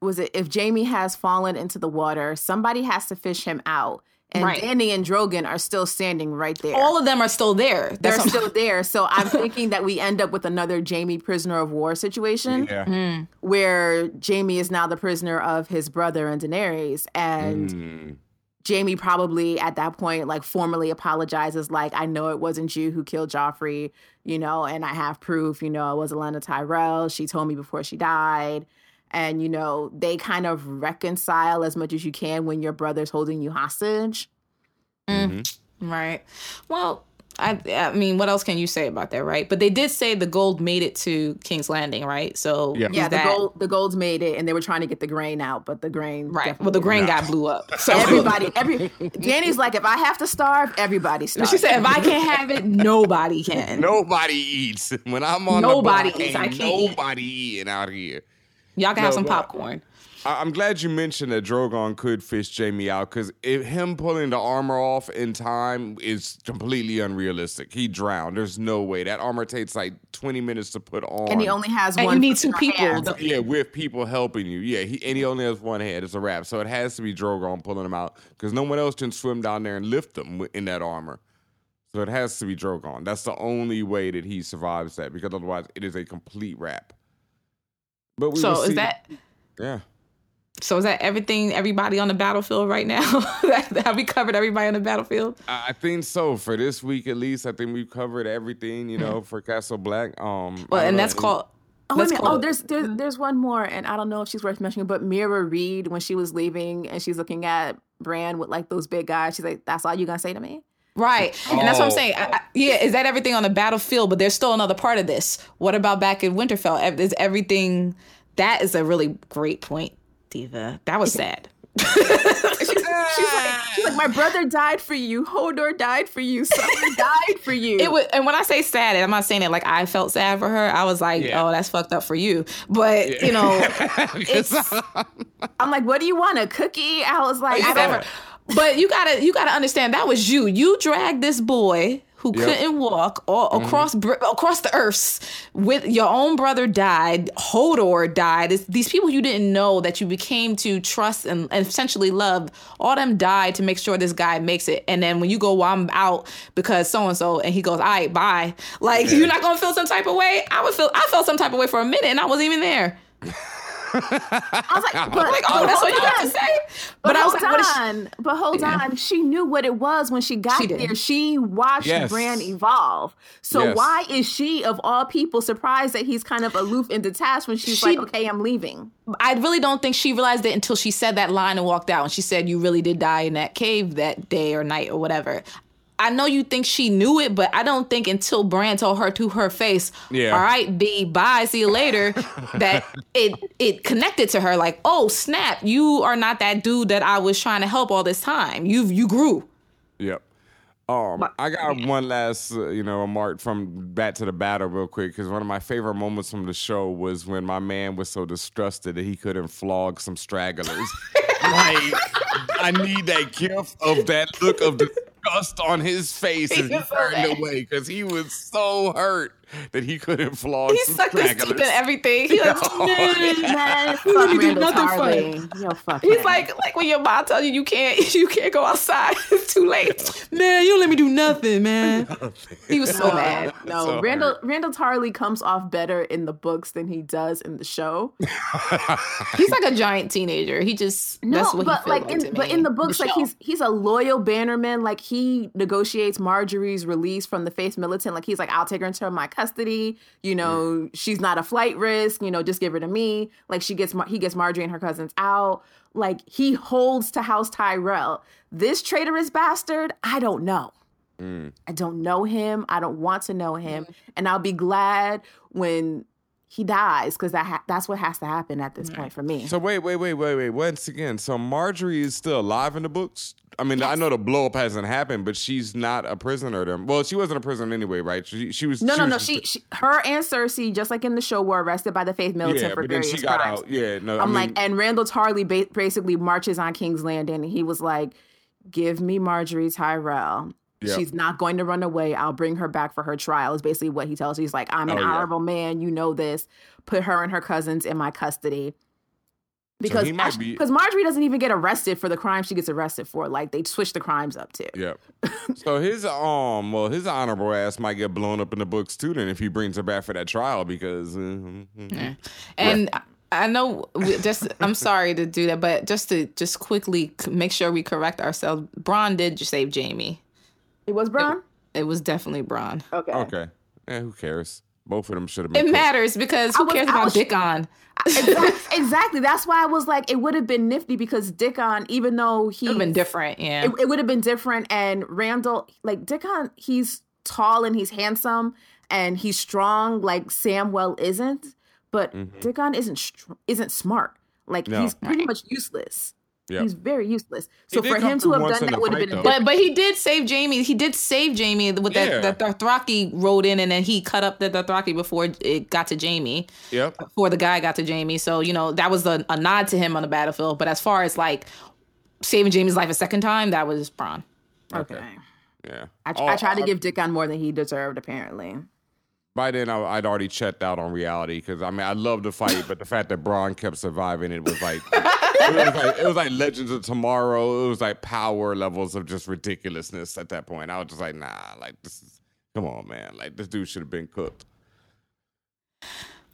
was it if Jamie has fallen into the water, somebody has to fish him out. And Right. Danny and Drogon are still standing right there. All of them are still there. They're That's still there. So I'm thinking that we end up with another Jamie prisoner of war situation Yeah. where Jamie is now the prisoner of his brother and Daenerys. And Mm. Jamie probably at that point like formally apologizes, like, I know it wasn't you who killed Joffrey, you know, and I have proof, you know, it was Olenna Tyrell. She told me before she died. And, you know, they kind of reconcile as much as you can when your brother's holding you hostage. Mm. Right. Well, I, I mean, what else can you say about that, right? But they did say the gold made it to King's Landing, right? So Yeah. Yeah, the that- gold the golds made it, and they were trying to get the grain out, but the grain right. Well, the grain got blew up. So Everybody, every Danny's like, if I have to starve, everybody starves. she said, if I can't have it, nobody can. Nobody eats when I'm on Nobody the block, eats. I can't eat. Nobody eating out here. Y'all can have some popcorn. I- I'm glad you mentioned that Drogon could fish Jamie out because him pulling the armor off in time is completely unrealistic. He drowned. There's no way that armor takes like 20 minutes to put on. and he only has And one. you need two people. hand. Yeah, with people helping you. Yeah, he, and he only has one head. It's a wrap. So it has to be Drogon pulling him out because no one else can swim down there and lift him wi- in that armor. So it has to be Drogon. That's the only way that he survives that because otherwise it is a complete wrap. But we will So is see- that yeah. so? Is that everything? Everybody on the battlefield right now? have we covered everybody on the battlefield? I I think so. For this week at least, I think we've covered everything, you know, for Castle Black. Um Well, and that's any- called. Oh, wait a minute. oh, there's there's there's one more, and I don't know if she's worth mentioning, but Meera Reed when she was leaving and she's looking at Bran with like those big guys, she's like, "That's all you gonna say to me?" Right. And that's what I'm Oh. saying. I, I, yeah, is that everything on the battlefield? But there's still another part of this. What about back in Winterfell? Is everything. That is a really great point, Diva. That was sad. She's like, she's like, "My brother died for you. Hodor died for you. Summer died for you." It was, and when I say sad, I'm not saying it like I felt sad for her. I was like, Yeah. oh, that's fucked up for you. But you know, it's I'm like, "What do you want? A cookie?" I was like, "I Whatever. don't." But you gotta you gotta understand that was you. You dragged this boy who Yep. couldn't walk all mm-hmm. across br- across the earths with your own brother died, Hodor died. It's these people you didn't know that you became to trust and, and essentially love. All them died to make sure this guy makes it. And then when you go, well, I'm out because so and so, and he goes, all right, bye. Like you're not gonna feel some type of way. I would feel I felt some type of way for a minute, and I wasn't even there. I was like, "But Like, oh, that's what hold you have on. to say. But, I was hold like, what is she- on, but hold on. She knew what it was when she got She there. She watched Yes. Bran evolve. So Yes. why is she, of all people, surprised that he's kind of aloof and detached when she's She- like, "Okay, I'm leaving." I really don't think she realized it until she said that line and walked out. And she said, "You really did die in that cave that day or night or whatever." I know you think she knew it, but I don't think until Bran told her to her face, Yeah. "All right, B, bye, see you later," that it it connected to her. Like, "Oh snap, you are not that dude that I was trying to help all this time. You've you grew." Yep. Um, I got one last, uh, you know, remark from back to the battle real quick because one of my favorite moments from the show was when my man was so distrusted that he couldn't flog some stragglers. like, I need that gift of that look of disgust on his face as he turned away because he was so hurt that he couldn't flog He some sucked his teeth stragglers. and everything. He like, Man, fuck me do Randyll nothing for Tarly. Yo, fuck He's him. like like when your mom tells you you can't you can't go outside. It's too late. Man, you don't let me do nothing, man. He was so mad. No, So Randyll Randyll Tarly comes off better in the books than he does in the show. He's like a giant teenager. He just No, that's what but he like, like, in, to but me. in the books, like show. he's he's a loyal bannerman. Like he negotiates Margaery's release from the Faith Militant. Like he's like, I'll take her into my custody. You know, she's not a flight risk. You know, just give her to me. Like she gets Mar- he gets Margaery and her cousins out. Like he holds to House Tyrell. This traitorous bastard, I don't know. Mm. I don't know him. I don't want to know him, mm. and I'll be glad when he dies because that ha- that's what has to happen at this point for me. So wait, wait, wait, wait, wait. Once again, so Margaery is still alive in the books. I mean, I know the blow up hasn't happened, but she's not a prisoner. Then, well, she wasn't a prisoner anyway, right? She, she was. No, she no, was no. She, she, her and Cersei, just like in the show, were arrested by the Faith Militant yeah, for but then she got crimes. out. Yeah, no, I I'm mean, like, and Randyll Tarly ba- basically marches on King's Landing, and he was like, "Give me Margaery Tyrell. Yep. She's not going to run away. I'll bring her back for her trial." Is basically what he tells her. He's like, "I'm an Oh, yeah. honorable man. You know this. Put her and her cousins in my custody." Because he might be- because Margaery doesn't even get arrested for the crime she gets arrested for. Like they switch the crimes up too. Yep. so his um, well, his honorable ass might get blown up in the books too. Then if he brings her back for that trial, because uh, and I- I know just I'm sorry to do that, but just to just quickly make sure we correct ourselves. Bronn did just save Jamie. It was Bronn. It was definitely Bronn. Okay. okay, yeah, who cares? Both of them should have been. It cooked. matters because who was- cares about was- Dickon? exactly, exactly. That's why I was like, it would have been nifty because Dickon, even though he Would have been different. Yeah. it, it would have been different. And Randyll, like Dickon, he's tall and he's handsome and he's strong, like Samwell isn't. But mm-hmm. Dickon isn't str- isn't smart. Like No. he's pretty much useless. Yeah. He's very useless. So for him to have done that would have been. But but he did save Jamie. He did save Jamie with that Yeah. that Dothraki rode in and then he cut up the Dothraki before it got to Jamie. Yep. Before the guy got to Jamie. So, you know, that was a, a nod to him on the battlefield. But as far as like saving Jamie's life a second time, that was Bronn. okay. Yeah. I, Oh, I tried to give Dickon more than he deserved, apparently. By then, I, I'd already checked out on reality because I mean, I love the fight, but the fact that Bronn kept surviving, it was like, it was like, it was like Legends of Tomorrow. It was like power levels of just ridiculousness at that point. I was just like, nah, like this is, come on, man, like this dude should have been cooked.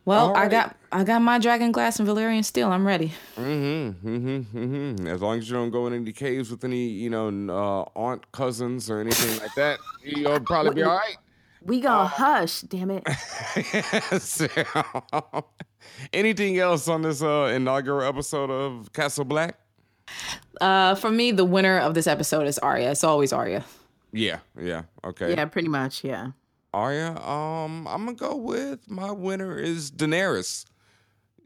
Well, I got I got my dragon glass and Valyrian steel. I'm ready. Mm-hmm, mm-hmm, mm-hmm. As long as you don't go in any caves with any, you know, uh, aunt, cousins, or anything like that, you'll probably be all right. We gonna hush, damn it. So, anything else on this uh, inaugural episode of Castle Black? Uh, for me, the winner of this episode is Arya. It's always Arya. Yeah, yeah, okay. Yeah, pretty much, yeah. Arya, um, I'm gonna go with my winner is Daenerys.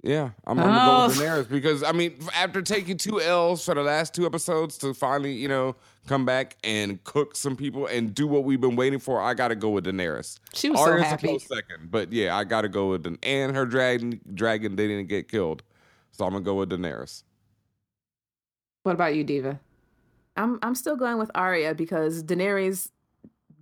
Yeah, I'm, I'm gonna go with Oh. Daenerys because I mean, after taking two L's for the last two episodes to finally, you know, come back and cook some people and do what we've been waiting for, I gotta go with Daenerys. She was so Arya's happy. a close second, but yeah, I gotta go with the and her dragon dragon they didn't get killed, so I'm gonna go with Daenerys. What about you, Diva? I'm I'm still going with Arya because Daenerys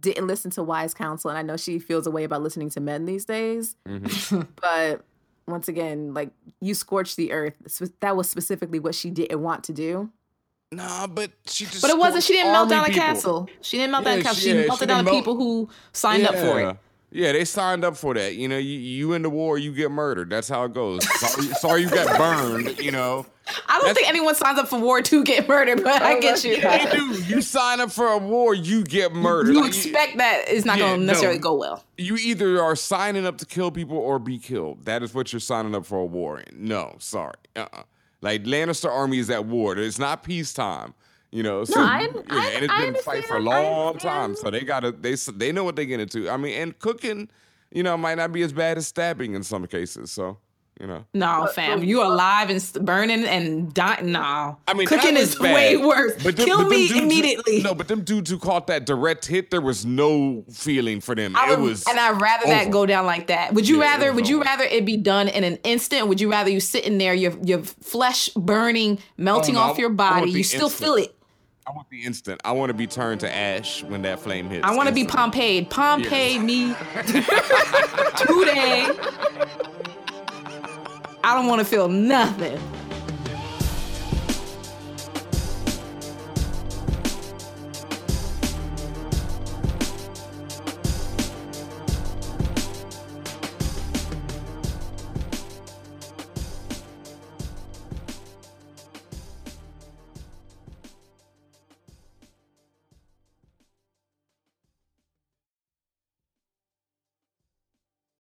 didn't listen to wise counsel, and I know she feels a way about listening to men these days. Mhm. But once again, like you scorched the earth. That was specifically what she didn't want to do. Nah, but she just But it wasn't. She didn't melt down a people. castle. She didn't melt down a castle. she- She, yeah, she melted down didn't the melt- people who signed up for it. Yeah, they signed up for that. You know, you, you in the war, you get murdered. That's how it goes. Sorry, sorry you got burned. You know, I don't That's- think anyone signs up for war to get murdered, but I oh, get you. Yeah, they do. You sign up for a war, you get murdered. You Like, expect that it's not Yeah, going to necessarily no. go well. you either are signing up to kill people or be killed. That is what you're signing up for a war in. No, sorry. Uh-uh. Like Lannister army is at war. It's not peacetime. You know, so I- yeah, I- and it's I been fight for a long time. So they gotta they they know what they get into. I mean, and cooking, you know, might not be as bad as stabbing in some cases. So you know, No, fam, you alive and burning and dying. No, I mean, cooking is bad. way worse. them- Kill them me dudes who- immediately. no, but them dudes who caught that direct hit, there was no feeling for them. I it would, was, and I'd rather that go down like that. Would you Yeah, rather? was Would you rather it be done in an instant? Would you rather you sitting there, your your flesh burning, melting Oh, no, off your body, you still instant. feel it? I want the instant. I want to be turned to ash when that flame hits. I want to be Instant. Pompeii. Pompeii me today. I don't want to feel nothing.